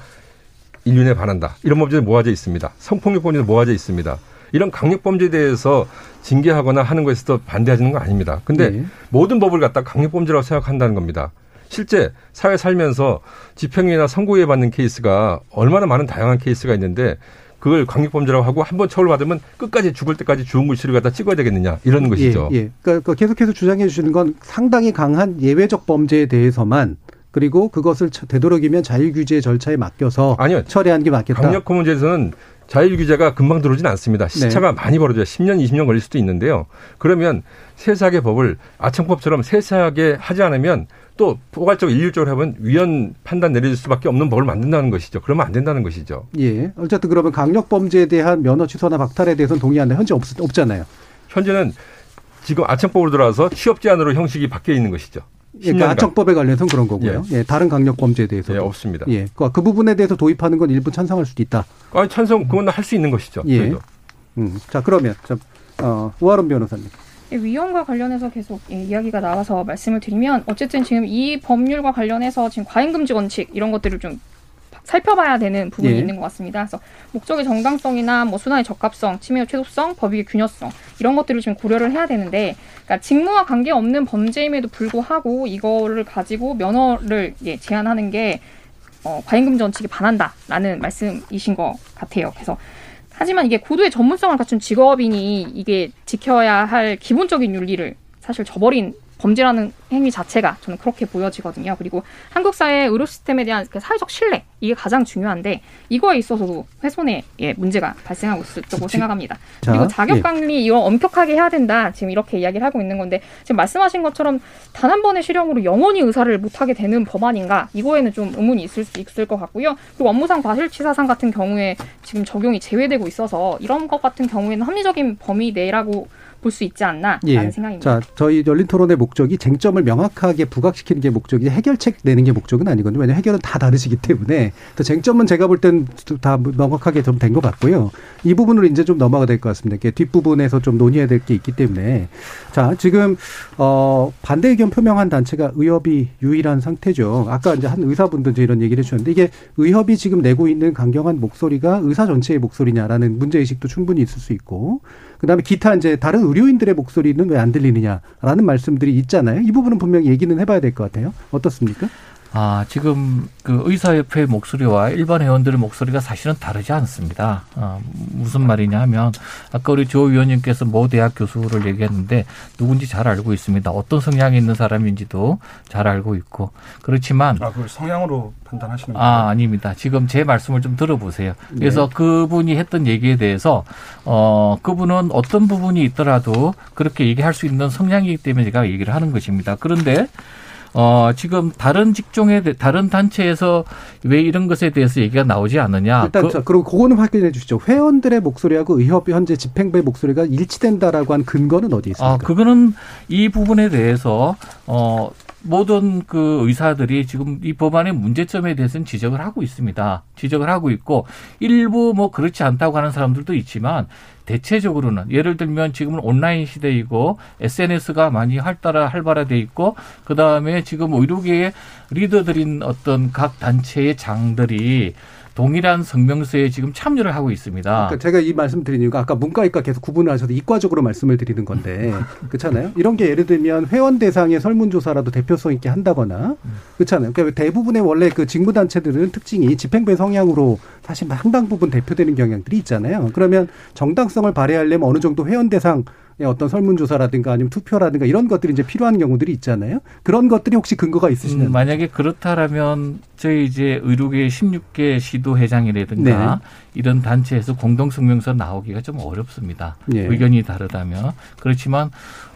Speaker 8: 인륜에 반한다. 이런 범죄는 모아져 있습니다. 성폭력 범죄도 모아져 있습니다. 이런 강력범죄에 대해서 징계하거나 하는 것에서 반대하는 건 아닙니다. 근데
Speaker 4: 예.
Speaker 8: 모든 법을 갖다 강력범죄라고 생각한다는 겁니다. 실제 사회 살면서 집행유예나 선고유예 받는 케이스가 얼마나 많은 다양한 케이스가 있는데 그걸 강력범죄라고 하고 한 번 처벌받으면 끝까지 죽을 때까지 주홍 글씨를 갖다 찍어야 되겠느냐 이런 것이죠.
Speaker 4: 예, 예. 그러니까 그 계속해서 주장해 주시는 건 상당히 강한 예외적 범죄에 대해서만 그리고 그것을 처- 되도록이면 자율 규제 절차에 맡겨서
Speaker 8: 아니요.
Speaker 4: 처리하는 게 맞겠다.
Speaker 8: 강력범 문제에서는 자율 규제가 금방 들어오진 않습니다.
Speaker 4: 네.
Speaker 8: 시차가 많이 벌어져요. 10년, 20년 걸릴 수도 있는데요. 그러면 세세하게 법을 아청법처럼 세세하게 하지 않으면 또 포괄적으로 일률적으로 하면 위헌 판단 내려줄 수밖에 없는 법을 만든다는 것이죠. 그러면 안 된다는 것이죠.
Speaker 4: 예. 어쨌든 그러면 강력 범죄에 대한 면허 취소나 박탈에 대해서는 동의한다. 현재 없, 없잖아요.
Speaker 8: 현재는 지금 아청법으로 들어와서 취업 제한으로 형식이 바뀌어 있는 것이죠.
Speaker 4: 예, 그러니까
Speaker 8: 10년간.
Speaker 4: 아청법에 관련해서는 그런 거고요. 예. 다른 강력 범죄에 대해서
Speaker 8: 예, 없습니다.
Speaker 4: 예. 그, 그 부분에 대해서 도입하는 건 일부 찬성할 수도 있다.
Speaker 8: 아니, 찬성 그건 할 수 있는 것이죠.
Speaker 4: 예.
Speaker 8: 저희도.
Speaker 4: 음. 자, 그러면 자, 어, 우아론 변호사님.
Speaker 9: 예, 위헌과 관련해서 계속 예, 이야기가 나와서 말씀을 드리면 어쨌든 지금 이 법률과 관련해서 지금 과잉금지 원칙 이런 것들을 좀 살펴봐야 되는 부분이
Speaker 4: 예.
Speaker 9: 있는 것 같습니다. 그래서 목적의 정당성이나 뭐 수단의 적합성, 침해의 최소성, 법익의 균형성 이런 것들을 좀 고려를 해야 되는데, 그러니까 직무와 관계 없는 범죄임에도 불구하고 이거를 가지고 면허를 예, 제한하는 게 어, 과잉금지 원칙에 반한다라는 말씀이신 것 같아요. 그래서 하지만 이게 고도의 전문성을 갖춘 직업인이 이게 지켜야 할 기본적인 윤리를 사실 저버린 범죄라는 행위 자체가 저는 그렇게 보여지거든요. 그리고 한국 사회 의료 시스템에 대한 그 사회적 신뢰 이게 가장 중요한데 이거에 있어서도 훼손의 예, 문제가 발생하고 있을 거고 생각합니다.
Speaker 4: 자,
Speaker 9: 그리고 자격
Speaker 4: 예.
Speaker 9: 관리 이거 엄격하게 해야 된다. 지금 이렇게 이야기를 하고 있는 건데 지금 말씀하신 것처럼 단 한 번의 실형으로 영원히 의사를 못하게 되는 법안인가 이거에는 좀 의문이 있을 수 있을 것 같고요. 그리고 업무상 과실치사상 같은 경우에 지금 적용이 제외되고 있어서 이런 것 같은 경우에는 합리적인 범위 내라고 볼 수 있지 않나라는
Speaker 4: 예.
Speaker 9: 생각입니다.
Speaker 4: 자, 저희 열린 토론의 목적이 쟁점을 명확하게 부각시키는 게 목적이지 해결책 내는 게 목적은 아니거든요. 왜냐하면 해결은 다 다르시기 때문에 또 쟁점은 제가 볼 땐 다 명확하게 좀 된 것 같고요. 이 부분으로 이제 좀 넘어가 될 것 같습니다. 이게 뒷부분에서 좀 논의해야 될 게 있기 때문에 자, 지금 어 반대 의견 표명한 단체가 의협이 유일한 상태죠. 아까 이제 한 의사분도 이제 이런 얘기를 해주셨는데 이게 의협이 지금 내고 있는 강경한 목소리가 의사 전체의 목소리냐라는 문제 의식도 충분히 있을 수 있고 그다음에 기타 이제 다른 의료 인들의 목소리는 왜 안 들리느냐라는 말씀들이 있잖아요. 이 부분은 분명히 얘기는 해봐야 될 것 같아요. 어떻습니까?
Speaker 7: 아, 지금 그 의사협회 목소리와 일반 회원들의 목소리가 사실은 다르지 않습니다. 아, 무슨 말이냐 하면 아까 우리 조 위원님께서 모 대학 교수를 얘기했는데 누군지 잘 알고 있습니다. 어떤 성향이 있는 사람인지도 잘 알고 있고 그렇지만
Speaker 6: 아, 그걸 성향으로 판단하시는 거예요?
Speaker 7: 아, 아닙니다. 지금 제 말씀을 좀 들어보세요. 그래서 네. 그분이 했던 얘기에 대해서 어, 그분은 어떤 부분이 있더라도 그렇게 얘기할 수 있는 성향이기 때문에 제가 얘기를 하는 것입니다. 그런데 어, 지금 다른 직종에, 다른 단체에서 왜 이런 것에 대해서 얘기가 나오지 않느냐.
Speaker 4: 일단, 그, 자, 그리고 그거는 확인해 주시죠. 회원들의 목소리하고 의협 현재 집행부의 목소리가 일치된다라고 한 근거는 어디 있습니까?
Speaker 7: 아, 그거는 이 부분에 대해서, 어, 모든 그 의사들이 지금 이 법안의 문제점에 대해서는 지적을 하고 있습니다. 지적을 하고 있고 일부 뭐 그렇지 않다고 하는 사람들도 있지만 대체적으로는 예를 들면 지금은 온라인 시대이고 SNS가 많이 활달화 활발화돼 있고 그 다음에 지금 의료계의 리더들인 어떤 각 단체의 장들이 동일한 성명서에 지금 참여를 하고 있습니다.
Speaker 4: 그러니까 제가 이 말씀 드린 이유가 아까 문과이과 계속 구분을 하셔서 이과적으로 말씀을 드리는 건데 [LAUGHS] 그렇잖아요. 이런 게 예를 들면 회원 대상의 설문조사라도 대표성 있게 한다거나 그렇잖아요. 그러니까 대부분의 원래 그 직무단체들은 특징이 집행부의 성향으로 사실 상당 부분 대표되는 경향들이 있잖아요. 그러면 정당성을 발휘하려면 어느 정도 회원 대상 어떤 설문조사라든가 아니면 투표라든가 이런 것들이 이제 필요한 경우들이 있잖아요. 그런 것들이 혹시 근거가 있으시나요?
Speaker 7: 음, 만약에 그렇다라면 저희 이제 의료계 16개 시도회장이라든가 네. 이런 단체에서 공동성명서 나오기가 좀 어렵습니다. 네. 의견이 다르다면. 그렇지만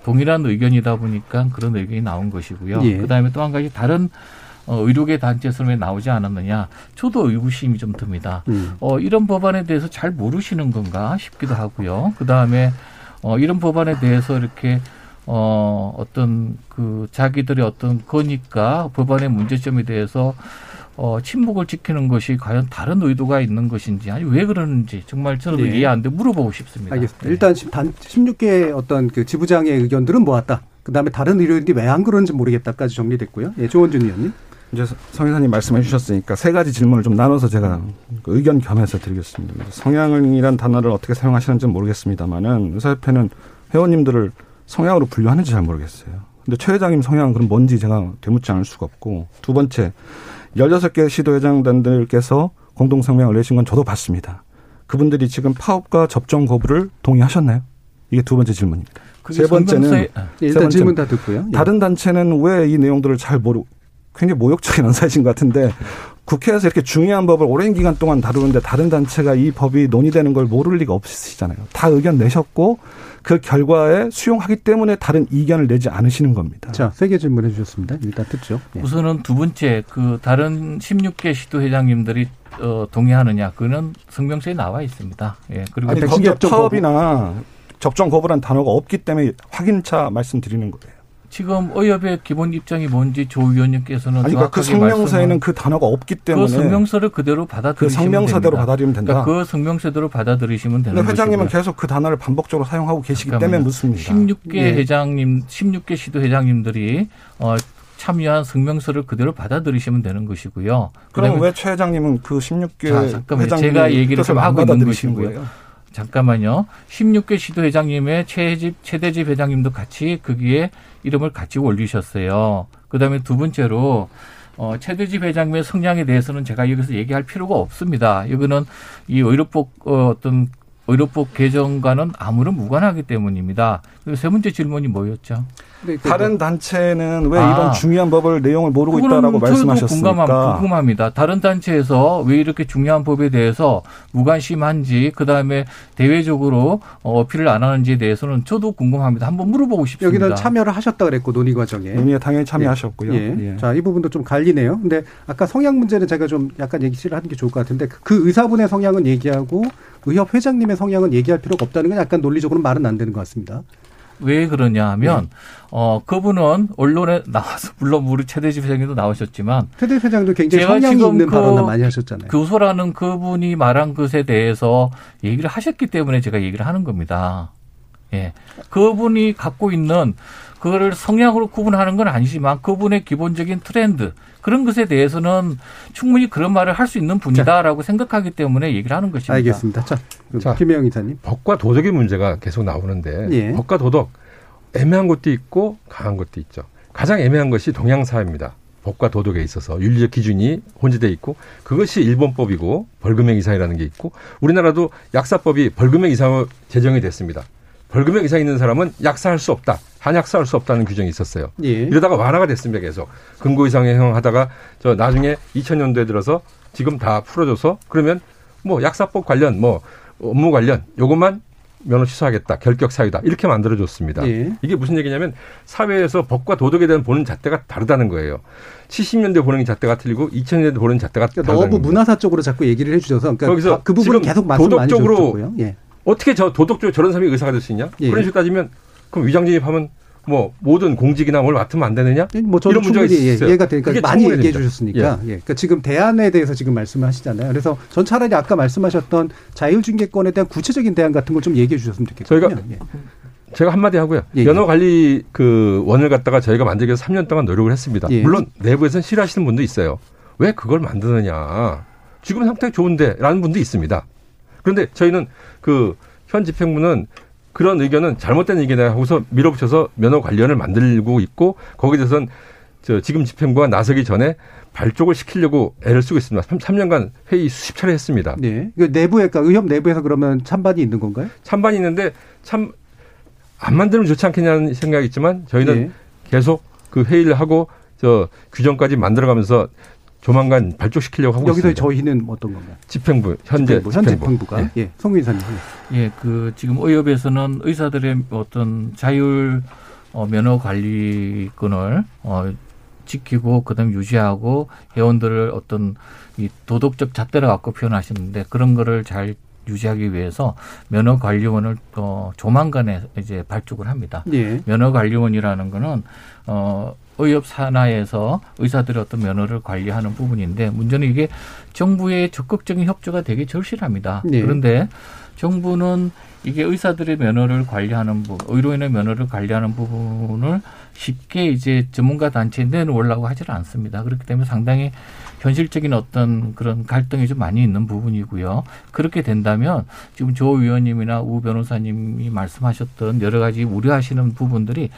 Speaker 7: 동일한 의견이다 보니까 그런 의견이 나온 것이고요. 네. 그다음에 또 한 가지 다른 어, 의료계 단체에서 왜 나오지 않았느냐. 저도 의구심이 좀 듭니다. 음. 어, 이런 법안에 대해서 잘 모르시는 건가 싶기도 하고요. 그 다음에 어, 이런 법안에 대해서 이렇게 어, 어떤 그 자기들의 어떤 거니까 법안의 문제점에 대해서 어, 침묵을 지키는 것이 과연 다른 의도가 있는 것인지 아니 왜 그러는지 정말 저는 네. 이해 안 돼 물어보고 싶습니다.
Speaker 4: 알겠습니다. 네. 일단 단 16개의 어떤 그 지부장의 의견들은 모았다. 그다음에 다른 의료인들이 왜 안 그러는지 모르겠다까지 정리됐고요. 예, 조원준 의원님.
Speaker 6: 이제 성 의사님 말씀해 주셨으니까 세 가지 질문을 좀 나눠서 제가 그 의견 겸해서 드리겠습니다. 성향이란 단어를 어떻게 사용하시는지는 모르겠습니다만은 의사협회는 회원님들을 성향으로 분류하는지 잘 모르겠어요. 근데 최 회장님 성향은 그럼 뭔지 제가 되묻지 않을 수가 없고 두 번째 열여섯 개 시도회장단들께서 공동 성명을 내신 건 저도 봤습니다. 그분들이 지금 파업과 접종 거부를 동의하셨나요? 이게 두 번째 질문입니다. 세 번째는
Speaker 4: 아. 일단 질문 다 듣고요.
Speaker 6: 예. 다른 단체는 왜 이 내용들을 잘 모르 굉장히 모욕적인 언사이신 것 같은데 국회에서 이렇게 중요한 법을 오랜 기간 동안 다루는데 다른 단체가 이 법이 논의되는 걸 모를 리가 없으시잖아요. 다 의견 내셨고 그 결과에 수용하기 때문에 다른 이견을 내지 않으시는 겁니다.
Speaker 4: 자, 세 개 질문해 주셨습니다. 일단 듣죠.
Speaker 7: 예. 우선은 두 번째 그 다른 16개 시도 회장님들이 어, 동의하느냐 그는 성명서에 나와 있습니다. 예.
Speaker 6: 그리고 아니, 거기에 파업이나 접종 거부란 단어가 없기 때문에 확인차 말씀드리는 거예요.
Speaker 7: 지금 의협의 기본 입장이 뭔지 조 위원님께서는
Speaker 6: 아니, 그러니까 그 성명서에는 그 단어가 없기 때문에
Speaker 7: 그 성명서를 그대로 받아들이시면 그
Speaker 6: 성명서대로 받아들이면 된다.
Speaker 7: 그러니까 그 성명서대로 받아들이시면 되는
Speaker 6: 거죠. 회장님은 계속 그 단어를 반복적으로 사용하고 계시기 잠깐만요. 때문에 묻습니다.
Speaker 7: 16개 예. 회장님, 16개 시도 회장님들이 어 참여한 성명서를 그대로 받아들이시면 되는 것이고요.
Speaker 6: 그럼 왜 최 회장님은 그 16개 자, 잠깐만요.
Speaker 7: 제가 얘기를 좀 하고 있는 것이고요. 거예요? 잠깐만요. 16개 시도 회장님의 최집 최대집 회장님도 같이 거기에 이름을 같이 올리셨어요. 그 다음에 두 번째로 어, 최대집 회장님의 성향에 대해서는 제가 여기서 얘기할 필요가 없습니다. 이거는 이 의료법 어, 어떤 의료법 개정과는 아무런 무관하기 때문입니다. 세 번째 질문이 뭐였죠?
Speaker 6: 네, 다른 단체는 왜 아, 이런 중요한 법을 내용을 모르고 있다라고 말씀하셨습니까?
Speaker 7: 궁금함, 궁금합니다. 다른 단체에서 왜 이렇게 중요한 법에 대해서 무관심한지 그다음에 대외적으로 어, 어필을 안 하는지에 대해서는 저도 궁금합니다. 한번 물어보고 싶습니다.
Speaker 4: 여기는 참여를 하셨다 그랬고 논의 과정에.
Speaker 6: 논의에 당연히 참여하셨고요.
Speaker 4: 예. 예. 자, 이 부분도 좀 갈리네요. 근데 아까 성향 문제는 제가 좀 약간 얘기를 하는 게 좋을 것 같은데 그 의사분의 성향은 얘기하고 의협 회장님의 성향은 얘기할 필요가 없다는 건 약간 논리적으로 말은 안 되는 것 같습니다.
Speaker 7: 왜 그러냐 하면 네. 어 그분은 언론에 나와서 [LAUGHS] 물론 우리 최대집 회장님도 나오셨지만
Speaker 4: 최대 회장도 굉장히 성향이 있는 그 발언을 많이 하셨잖아요.
Speaker 7: 교소라는 그분이 말한 것에 대해서 얘기를 하셨기 때문에 제가 얘기를 하는 겁니다. 예. 그분이 갖고 있는 그거를 성향으로 구분하는 건 아니지만 그분의 기본적인 트렌드 그런 것에 대해서는 충분히 그런 말을 할 수 있는 분이다라고 생각하기 때문에 얘기를 하는 것입니다.
Speaker 4: 알겠습니다. 자, 자 김혜영 이사님.
Speaker 8: 법과 도덕의 문제가 계속 나오는데 예. 법과 도덕 애매한 것도 있고 강한 것도 있죠. 가장 애매한 것이 동양 사회입니다. 법과 도덕에 있어서 윤리적 기준이 혼재돼 있고 그것이 일본법이고 벌금액 이상이라는 게 있고 우리나라도 약사법이 벌금액 이상으로 제정이 됐습니다. 벌금액 이상 있는 사람은 약사할 수 없다. 한약사할 수 없다는 규정이 있었어요.
Speaker 4: 예.
Speaker 8: 이러다가 완화가 됐습니다. 계속 금고 이상의 형 하다가 저 나중에 2000년도에 들어서 지금 다 풀어줘서 그러면 뭐 약사법 관련 뭐 업무 관련 요것만 면허 취소하겠다. 결격 사유다. 이렇게 만들어줬습니다.
Speaker 4: 예.
Speaker 8: 이게 무슨 얘기냐면 사회에서 법과 도덕에 대한 보는 잣대가 다르다는 거예요. 70년대 보는 잣대가 틀리고 2000년대 보는 잣대가
Speaker 4: 그러니까
Speaker 8: 다르다는
Speaker 4: 너무
Speaker 8: 거예요.
Speaker 4: 문화사 쪽으로 자꾸 얘기를 해주셔서 그러니까
Speaker 8: 거기서
Speaker 4: 그 부분은 계속 말씀 많이 주셨고요. 예.
Speaker 8: 어떻게 저 도덕적으로 저런 사람이 의사가 될 수 있냐?
Speaker 4: 예.
Speaker 8: 그런 식으로 따지면 그럼 위장 진입하면 뭐 모든 공직이나 뭘 맡으면 안 되느냐?
Speaker 4: 뭐 저도
Speaker 8: 이런 문제가
Speaker 4: 예,
Speaker 8: 있어요.
Speaker 4: 이해가 되니까 많이 얘기해
Speaker 8: 됩니다.
Speaker 4: 주셨으니까 예. 그러니까 지금 대안에 대해서 지금 말씀을 하시잖아요. 그래서 전 차라리 아까 말씀하셨던 자율중개권에 대한 구체적인 대안 같은 걸 좀 얘기해 주셨으면 좋겠거든요.
Speaker 8: 저희가
Speaker 4: 예.
Speaker 8: 제가 한마디 하고요.
Speaker 4: 예, 예.
Speaker 8: 면허 관리 그 원을 갖다가 저희가 만들기 위해서 3년 동안 노력을 했습니다.
Speaker 4: 예.
Speaker 8: 물론 내부에서는 싫어하시는 분도 있어요. 왜 그걸 만드느냐. 지금 상태 좋은데 라는 분도 있습니다. 그런데 저희는 그 현 집행부는 그런 의견은 잘못된 의견이다 하고서 밀어붙여서 면허 관련을 만들고 있고 거기에 대해서는 저 지금 집행부가 나서기 전에 발족을 시키려고 애를 쓰고 있습니다. 3, 년간 회의 수십 차례 했습니다.
Speaker 4: 네. 그 내부에 그러니까 의협 내부에서 그러면 찬반이 있는 건가요?
Speaker 8: 찬반이 있는데 참 안 만들면 좋지 않겠냐는 생각이 있지만 저희는
Speaker 4: 예.
Speaker 8: 계속 그 회의를 하고 저 규정까지 만들어가면서 조만간 발족시키려고 하고
Speaker 4: 여기서
Speaker 8: 있습니다.
Speaker 4: 저희는 어떤 건가요?
Speaker 8: 집행부 현재
Speaker 4: 집행부, 현 집행부가
Speaker 8: 예.
Speaker 4: 예. 송 의사님.
Speaker 7: 예, 그 지금 의협에서는 의사들의 어떤 자율 어, 면허 관리권을 어, 지키고 그다음 에 유지하고 회원들을 어떤 이 도덕적 잣대를 갖고 표현하시는데 그런 거를 잘 유지하기 위해서 면허 관리원을 어, 조만간에 이제 발족을 합니다.
Speaker 4: 예.
Speaker 7: 면허 관리원이라는 거는 어 의협 산하에서 의사들의 어떤 면허를 관리하는 부분인데 문제는 이게 정부의 적극적인 협조가 되게 절실합니다.
Speaker 4: 네.
Speaker 7: 그런데 정부는 이게 의사들의 면허를 관리하는 부분, 의료인의 면허를 관리하는 부분을 쉽게 이제 전문가 단체에 내놓으려고 하지를 않습니다. 그렇기 때문에 상당히 현실적인 어떤 그런 갈등이 좀 많이 있는 부분이고요. 그렇게 된다면 지금 조 의원님이나 우 변호사님이 말씀하셨던 여러 가지 우려하시는 부분들이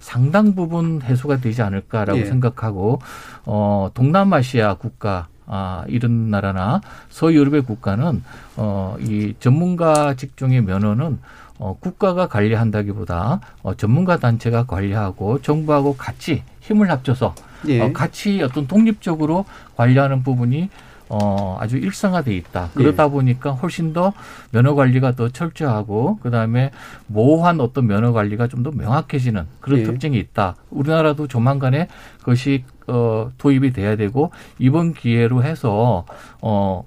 Speaker 7: 상당 부분 해소가 되지 않을까라고
Speaker 4: 예.
Speaker 7: 생각하고 어 동남아시아 국가 아 이런 나라나 서유럽의 국가는 어 이 전문가 직종의 면허는 어 국가가 관리한다기보다 어 전문가 단체가 관리하고 정부하고 같이 힘을 합쳐서
Speaker 4: 예.
Speaker 7: 어 같이 어떤 독립적으로 관리하는 부분이 어, 아주 일상화돼 있다.
Speaker 4: 예.
Speaker 7: 그러다 보니까 훨씬 더 면허 관리가 더 철저하고 그다음에 모호한 어떤 면허 관리가 좀 더 명확해지는 그런
Speaker 4: 예.
Speaker 7: 특징이 있다. 우리나라도 조만간에 그것이 어, 도입이 돼야 되고 이번 기회로 해서 어,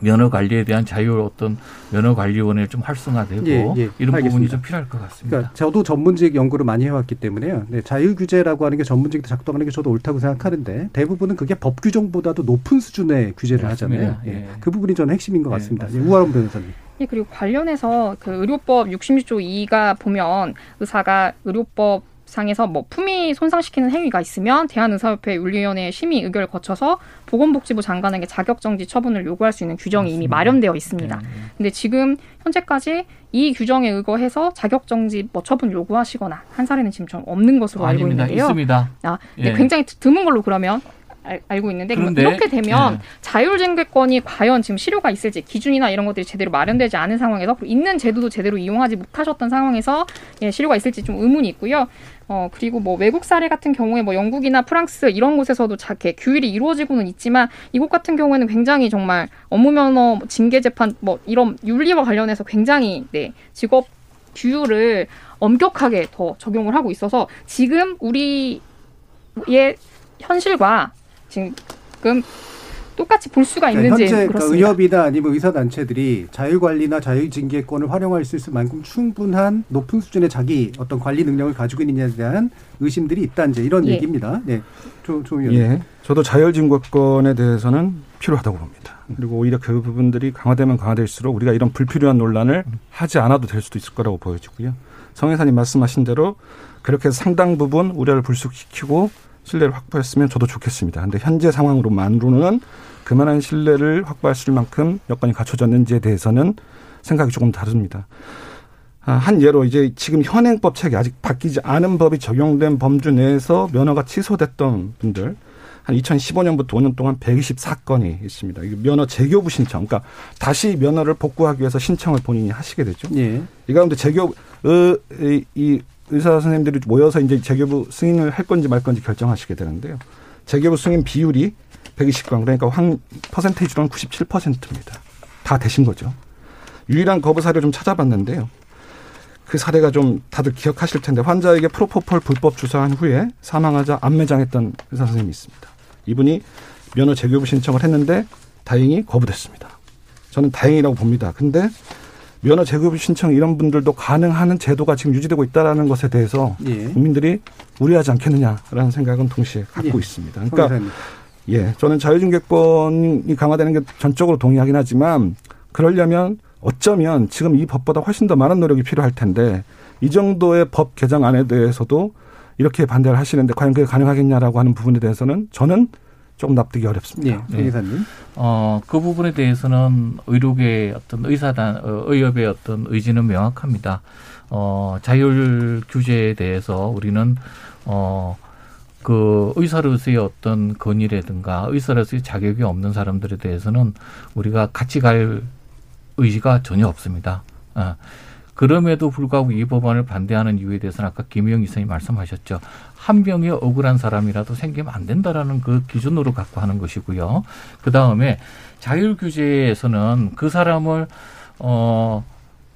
Speaker 7: 면허 관리에 대한 자유 어떤 면허 관리원을 좀 활성화되고
Speaker 4: 예, 예.
Speaker 7: 이런 부분이
Speaker 4: 알겠습니다.
Speaker 7: 좀 필요할 것 같습니다.
Speaker 4: 그러니까 저도 전문직 연구를 많이 해왔기 때문에요. 네, 자율 규제라고 하는 게 전문직도 작동하는 게 저도 옳다고 생각하는데 대부분은 그게 법 규정보다도 높은 수준의 규제를
Speaker 7: 맞습니다.
Speaker 4: 하잖아요. 예.
Speaker 7: 예.
Speaker 4: 그 부분이 저는 핵심인 것
Speaker 7: 예,
Speaker 4: 같습니다. 예. 우아론 변호사님.
Speaker 9: 예, 그리고 관련해서 그 의료법 66조 2가 보면 의사가 의료법 상에서 뭐 품위 손상시키는 행위가 있으면 대한의사협회 윤리위원회 심의 의결을 거쳐서 보건복지부 장관에게 자격정지 처분을 요구할 수 있는 규정이 이미 마련되어 있습니다.
Speaker 7: 네.
Speaker 9: 근데 지금 현재까지 이 규정에 의거해서 자격정지 뭐 처분 요구하시거나 한 사례는 지금 좀 없는 것으로 알고
Speaker 7: 아닙니다.
Speaker 9: 있는데요.
Speaker 7: 있습니다.
Speaker 9: 아, 네,
Speaker 7: 예.
Speaker 9: 굉장히 드문 걸로 그러면 알, 알고 있는데
Speaker 7: 그런데,
Speaker 9: 이렇게 되면
Speaker 7: 예.
Speaker 9: 자율증개권이 과연 지금 실효가 있을지 기준이나 이런 것들이 제대로 마련되지 않은 상황에서 있는 제도도 제대로 이용하지 못하셨던 상황에서 예, 실효가 있을지 좀 의문이 있고요. 어 그리고 뭐 외국 사례 같은 경우에 뭐 영국이나 프랑스 이런 곳에서도 자, 이렇게 규율이 이루어지고는 있지만 이곳 같은 경우에는 굉장히 정말 업무 면허 뭐 징계 재판 뭐 이런 윤리와 관련해서 굉장히 네 직업 규율을 엄격하게 더 적용을 하고 있어서 지금 우리의 현실과 지금 똑같이 볼 수가
Speaker 4: 그러니까
Speaker 9: 있는지
Speaker 4: 현재 그러니까
Speaker 9: 그렇습니다.
Speaker 4: 의협이나 아니면 의사 단체들이 자율 관리나 자율 징계권을 활용할 수 있을 만큼 충분한 높은 수준의 자기 어떤 관리 능력을 가지고 있느냐에 대한 의심들이 있다 이제 이런
Speaker 9: 예.
Speaker 4: 얘기입니다. 네, 조, 조 의원.
Speaker 6: 예. 저도 자율증거권에 대해서는 필요하다고 봅니다. 그리고 오히려 그 부분들이 강화되면 강화될수록 우리가 이런 불필요한 논란을 하지 않아도 될 수도 있을 거라고 보여지고요. 성 회사님 말씀하신 대로 그렇게 상당 부분 우려를 불쑥시키고 신뢰를 확보했으면 저도 좋겠습니다. 근데 현재 상황으로만으로는 그만한 신뢰를 확보할 수 있을 만큼 여건이 갖춰졌는지에 대해서는 생각이 조금 다릅니다. 아, 한 예로 이제 지금 현행법 체계 아직 바뀌지 않은 법이 적용된 범주 내에서 면허가 취소됐던 분들 한 2015년부터 5년 동안 124건이 있습니다. 면허 재교부 신청, 그러니까 다시 면허를 복구하기 위해서 신청을 본인이 하시게 되죠.
Speaker 4: 예.
Speaker 6: 이 가운데 재교 의, 이 의사 선생님들이 모여서 이제 재교부 승인을 할 건지 말 건지 결정하시게 되는데요. 재교부 승인 비율이 120건 그러니까 황 퍼센테이지로는 97%입니다. 다 되신 거죠. 유일한 거부 사례를 좀 찾아봤는데요. 그 사례가 좀 다들 기억하실 텐데 환자에게 프로포폴 불법 주사한 후에 사망하자 안매장했던 의사 선생님이 있습니다. 이분이 면허 재교부 신청을 했는데 다행히 거부됐습니다. 저는 다행이라고 봅니다. 근데 면허 재교부 신청 이런 분들도 가능하는 제도가 지금 유지되고 있다라는 것에 대해서
Speaker 4: 예.
Speaker 6: 국민들이 우려하지 않겠느냐라는 생각은 동시에 갖고
Speaker 4: 예.
Speaker 6: 있습니다. 그러니까 예, 저는 자유중개권이 강화되는 게 전적으로 동의하긴 하지만 그러려면 어쩌면 지금 이 법보다 훨씬 더 많은 노력이 필요할 텐데 이 정도의 법 개정안에 대해서도 이렇게 반대를 하시는데 과연 그게 가능하겠냐라고 하는 부분에 대해서는 저는 조금 납득이 어렵습니다.
Speaker 4: 예, 기사님.
Speaker 7: 어, 그 부분에 대해서는 의료계의 어떤 의사단, 어, 의협의 어떤 의지는 명확합니다. 어, 자율 규제에 대해서 우리는, 어, 그 의사로서의 어떤 건의라든가 의사로서의 자격이 없는 사람들에 대해서는 우리가 같이 갈 의지가 전혀 없습니다. 어. 그럼에도 불구하고 이 법안을 반대하는 이유에 대해서는 아까 김영 이사님 말씀하셨죠. 한 병에 억울한 사람이라도 생기면 안 된다라는 그 기준으로 갖고 하는 것이고요. 그 다음에 자율 규제에서는 그 사람을 어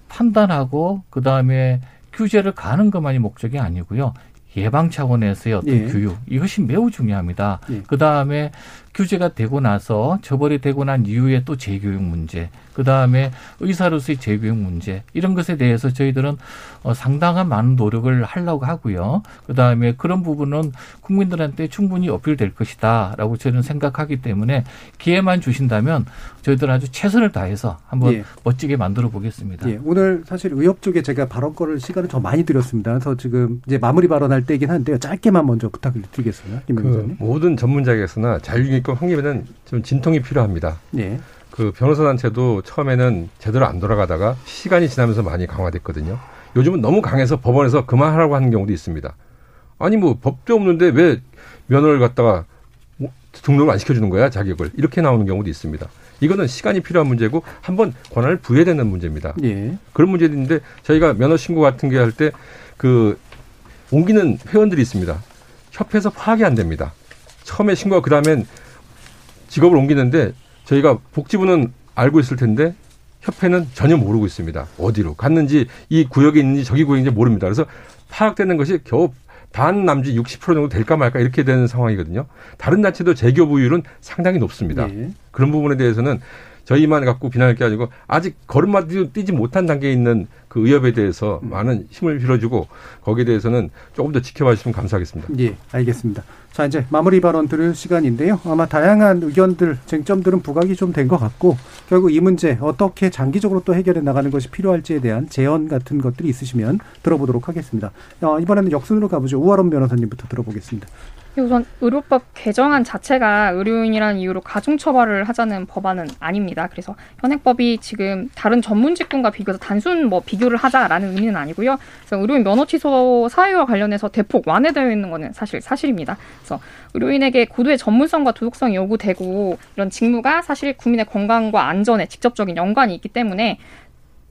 Speaker 7: 판단하고 그 다음에 규제를 가는 것만이 목적이 아니고요. 예방 차원에서의 어떤
Speaker 4: 예.
Speaker 7: 교육 이것이 매우 중요합니다.
Speaker 4: 예.
Speaker 7: 그 다음에 규제가 되고 나서 처벌이 되고 난 이후에 또 재교육 문제, 그 다음에 의사로서의 재교육 문제 이런 것에 대해서 저희들은 어, 상당한 많은 노력을 하려고 하고요. 그 다음에 그런 부분은 국민들한테 충분히 어필될 것이다라고 저는 생각하기 때문에 기회만 주신다면 저희들 아주 최선을 다해서 한번
Speaker 4: 예.
Speaker 7: 멋지게 만들어 보겠습니다.
Speaker 4: 예, 오늘 사실 의협 쪽에 제가 발언 거를 시간을 좀 많이 드렸습니다. 그래서 지금 이제 마무리 발언할 때이긴 한데요. 짧게만 먼저 부탁을 드리겠습니다. 김
Speaker 8: 그
Speaker 4: 의원님.
Speaker 8: 모든 전문자에게서나 자율 주의권 확립에는 좀 진통이 필요합니다.
Speaker 4: 예.
Speaker 8: 그 변호사 단체도 처음에는 제대로 안 돌아가다가 시간이 지나면서 많이 강화됐거든요. 요즘은 너무 강해서 법원에서 그만하라고 하는 경우도 있습니다. 아니 뭐 법도 없는데 왜 면허를 갖다가 뭐 등록을 안 시켜주는 거야 자격을 이렇게 나오는 경우도 있습니다. 이거는 시간이 필요한 문제고 한번 권한을 부여해야 되는 문제입니다.
Speaker 4: 예.
Speaker 8: 그런 문제인데 저희가 면허 신고 같은 게 할 때 그 옮기는 회원들이 있습니다. 협회에서 파악이 안 됩니다. 처음에 신고가 그다음엔 직업을 옮기는데 저희가 복지부는 알고 있을 텐데 협회는 전혀 모르고 있습니다. 어디로 갔는지 이 구역에 있는지 저기 구역인지 모릅니다. 그래서 파악되는 것이 겨우 반 남지 60% 정도 될까 말까 이렇게 되는 상황이거든요. 다른 단체도 재교부율은 상당히 높습니다.
Speaker 4: 예.
Speaker 8: 그런 부분에 대해서는 저희만 갖고 비난할 게 아니고 아직 걸음마도 뛰지 못한 단계에 있는 그 의협에 대해서 많은 힘을 빌어주고 거기에 대해서는 조금 더 지켜봐 주시면 감사하겠습니다.
Speaker 4: 예, 알겠습니다. 자, 이제 마무리 발언 들을 시간인데요. 아마 다양한 의견들, 쟁점들은 부각이 좀 된 것 같고, 결국 이 문제 어떻게 장기적으로 또 해결해 나가는 것이 필요할지에 대한 제언 같은 것들이 있으시면 들어보도록 하겠습니다. 어, 이번에는 역순으로 가보죠. 우아론 변호사님부터 들어보겠습니다.
Speaker 9: 우선 의료법 개정안 자체가 의료인이라는 이유로 가중처벌을 하자는 법안은 아닙니다. 그래서 현행법이 지금 다른 전문 직군과 비교해서 단순 뭐 비교를 하자라는 의미는 아니고요. 그래서 의료인 면허 취소 사유와 관련해서 대폭 완화되어 있는 거는 사실 사실입니다. 그래서 의료인에게 고도의 전문성과 도덕성이 요구되고 이런 직무가 사실 국민의 건강과 안전에 직접적인 연관이 있기 때문에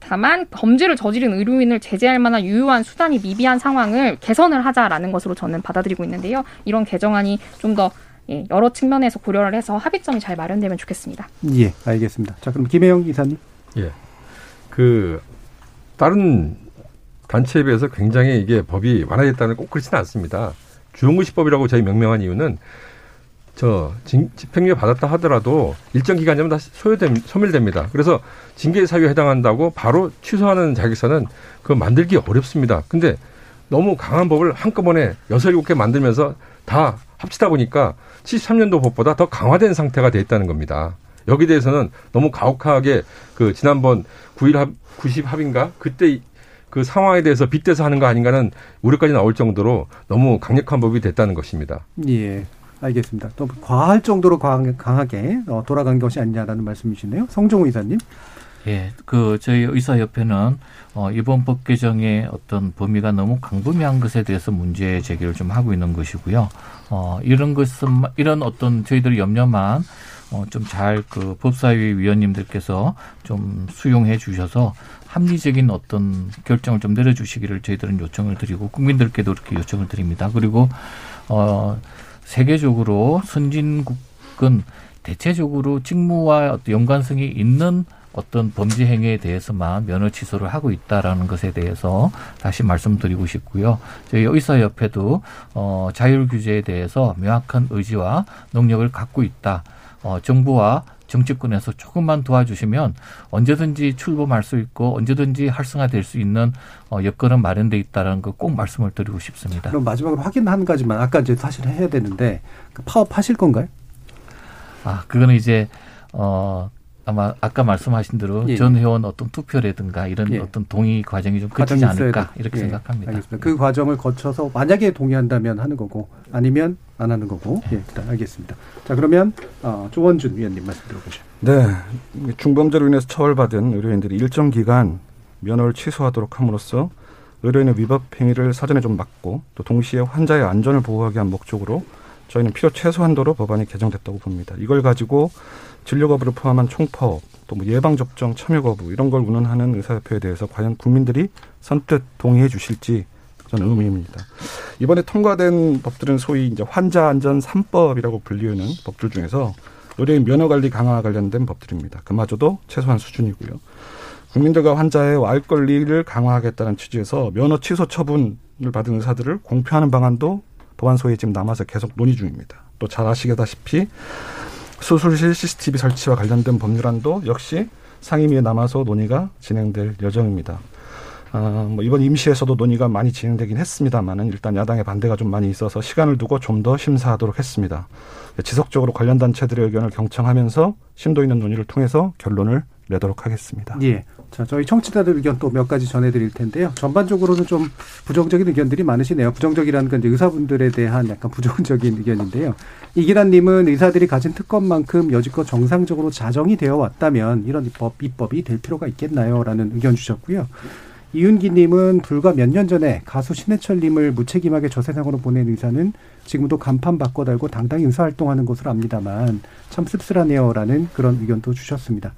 Speaker 9: 다만 범죄를 저지른 의료인을 제재할 만한 유효한 수단이 미비한 상황을 개선을 하자라는 것으로 저는 받아들이고 있는데요. 이런 개정안이 좀더 예, 여러 측면에서 고려를 해서 합의점이 잘 마련되면 좋겠습니다.
Speaker 4: 예, 알겠습니다. 자, 그럼 김혜영 기사님.
Speaker 8: 예. 그 다른 단체에 비해서 굉장히 이게 법이 완화됐다는 꼭 그렇지는 않습니다. 주용의식법이라고 저희 명명한 이유는 저 징- 집행유예 받았다 하더라도 일정 기간 되면 다시 소요됨 소멸됩니다. 그래서 징계 사유에 해당한다고 바로 취소하는 자격서는 그 만들기 어렵습니다. 근데 너무 강한 법을 한꺼번에 여섯 일곱 개 만들면서 다 합치다 보니까 73년도 법보다 더 강화된 상태가 돼 있다는 겁니다. 여기 대해서는 너무 가혹하게 그 지난번 9일 합 90 합인가 그때 이- 그 상황에 대해서 빗대서 하는 거 아닌가는 우려까지 나올 정도로 너무 강력한 법이 됐다는 것입니다.
Speaker 4: 예, 알겠습니다. 또 과할 정도로 강, 강하게 어, 돌아간 것이 아니냐라는 말씀이시네요. 성종우 이사님.
Speaker 7: 예, 그 저희 의사협회는 어, 이번 법 개정의 어떤 범위가 너무 광범위한 것에 대해서 문제 제기를 좀 하고 있는 것이고요. 어, 이런 것은 이런 어떤 저희들 염려만 어, 좀 잘 그 법사위 위원님들께서 좀 수용해 주셔서 합리적인 어떤 결정을 좀 내려주시기를 저희들은 요청을 드리고 국민들께도 이렇게 요청을 드립니다. 그리고 어, 세계적으로 선진국은 대체적으로 직무와 연관성이 있는 어떤 범죄 행위에 대해서만 면허 취소를 하고 있다라는 것에 대해서 다시 말씀드리고 싶고요. 저희 의사협회도 어, 자율 규제에 대해서 명확한 의지와 능력을 갖고 있다. 어, 정부와 정치권에서 조금만 도와주시면 언제든지 출범할 수 있고 언제든지 활성화될 수 있는 어, 여건은 마련돼 있다라는 거 꼭 말씀을 드리고 싶습니다.
Speaker 4: 그럼 마지막으로 확인 한 가지만 아까 이제 사실 해야 되는데 그 파업하실 건가요?
Speaker 7: 아 그거는 이제 어 아마 아까 말씀하신 대로
Speaker 4: 예.
Speaker 7: 전 회원 어떤 투표라든가 이런
Speaker 4: 예.
Speaker 7: 어떤 동의 과정이 좀 거치지 않을까
Speaker 4: 돼.
Speaker 7: 이렇게
Speaker 4: 예,
Speaker 7: 생각합니다.
Speaker 4: 알겠습니다. 그 과정을 거쳐서 만약에 동의한다면 하는 거고 아니면 안 하는 거고. 예, 일단 알겠습니다. 자 그러면 어, 조원준 위원님 말씀 들어보죠.
Speaker 6: 네, 중범죄로 인해서 처벌받은 의료인들이 일정 기간 면허를 취소하도록 함으로써 의료인의 위법 행위를 사전에 좀 막고 또 동시에 환자의 안전을 보호하기 위한 목적으로 저희는 필요 최소한도로 법안이 개정됐다고 봅니다. 이걸 가지고 진료 거부를 포함한 총파업, 또 뭐 예방 접종 참여 거부 이런 걸 운운하는 의사협회에 대해서 과연 국민들이 선뜻 동의해 주실지 저는 의문입니다. 이번에 통과된 법들은 소위 이제 환자 안전 3법이라고 불리우는 법들 중에서 의료인 면허 관리 강화 관련된 법들입니다. 그마저도 최소한 수준이고요. 국민들과 환자의 알 권리를 강화하겠다는 취지에서 면허 취소 처분을 받은 의사들을 공표하는 방안도 법안소에 지금 남아서 계속 논의 중입니다. 또 잘 아시다시피 수술실 CCTV 설치와 관련된 법률안도 역시 상임위에 남아서 논의가 진행될 예정입니다. 아, 뭐 이번 임시에서도 논의가 많이 진행되긴 했습니다만은 일단 야당의 반대가 좀 많이 있어서 시간을 두고 좀 더 심사하도록 했습니다. 지속적으로 관련 단체들의 의견을 경청하면서 심도 있는 논의를 통해서 결론을 내도록 하겠습니다.
Speaker 4: 예. 자, 저희 청취자들 의견 또 몇 가지 전해드릴 텐데요. 전반적으로는 좀 부정적인 의견들이 많으시네요. 부정적이라는 건 이제 의사분들에 대한 약간 부정적인 의견인데요. 이기란님은 의사들이 가진 특권만큼 여지껏 정상적으로 자정이 되어 왔다면 이런 입법, 입법이 될 필요가 있겠나요? 라는 의견 주셨고요. 이윤기님은 불과 몇 년 전에 가수 신해철님을 무책임하게 저 세상으로 보낸 의사는 지금도 간판 바꿔 달고 당당히 의사활동하는 것으로 압니다만 참 씁쓸하네요라는 그런 의견도 주셨습니다.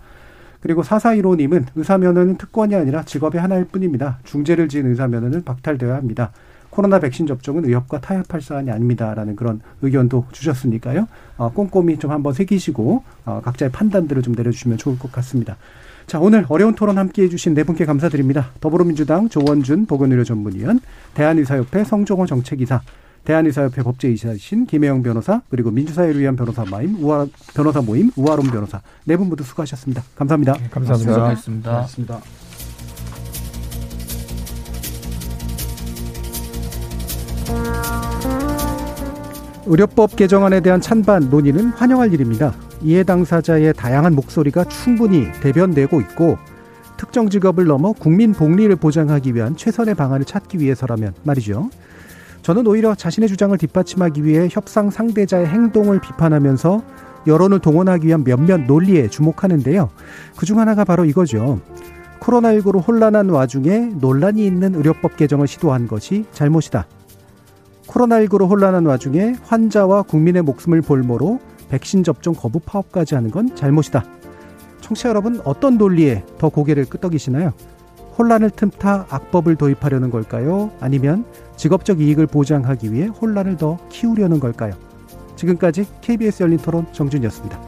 Speaker 4: 그리고 사사일호님은 의사면허는 특권이 아니라 직업의 하나일 뿐입니다. 중재를 지은 의사면허는 박탈되어야 합니다. 코로나 백신 접종은 의협과 타협할 사안이 아닙니다라는 그런 의견도 주셨으니까요. 어, 꼼꼼히 좀 한번 새기시고 어, 각자의 판단들을 좀 내려주시면 좋을 것 같습니다. 자, 오늘 어려운 토론 함께 해주신 네 분께 감사드립니다. 더불어민주당 조원준 보건의료 전문위원, 대한의사협회 성종호 정책이사, 대한의사협회 법제이사이신 김혜영 변호사, 그리고 민주사회를 위한 변호사 모임, 우아, 변호사 모임, 우아론 변호사, 네 분 모두 수고하셨습니다. 감사합니다.
Speaker 8: 감사합니다.
Speaker 7: 수고하셨습니다.
Speaker 6: 고맙습니다.
Speaker 4: 의료법 개정안에 대한 찬반 논의는 환영할 일입니다. 이해 당사자의 다양한 목소리가 충분히 대변되고 있고 특정 직업을 넘어 국민 복리를 보장하기 위한 최선의 방안을 찾기 위해서라면 말이죠. 저는 오히려 자신의 주장을 뒷받침하기 위해 협상 상대자의 행동을 비판하면서 여론을 동원하기 위한 몇몇 논리에 주목하는데요. 그중 하나가 바로 이거죠. 코로나19로 혼란한 와중에 논란이 있는 의료법 개정을 시도한 것이 잘못이다. 코로나19로 혼란한 와중에 환자와 국민의 목숨을 볼모로 백신 접종 거부 파업까지 하는 건 잘못이다. 청취자 여러분 어떤 논리에 더 고개를 끄덕이시나요? 혼란을 틈타 악법을 도입하려는 걸까요? 아니면 직업적 이익을 보장하기 위해 혼란을 더 키우려는 걸까요? 지금까지 KBS 열린 토론 정준이었습니다.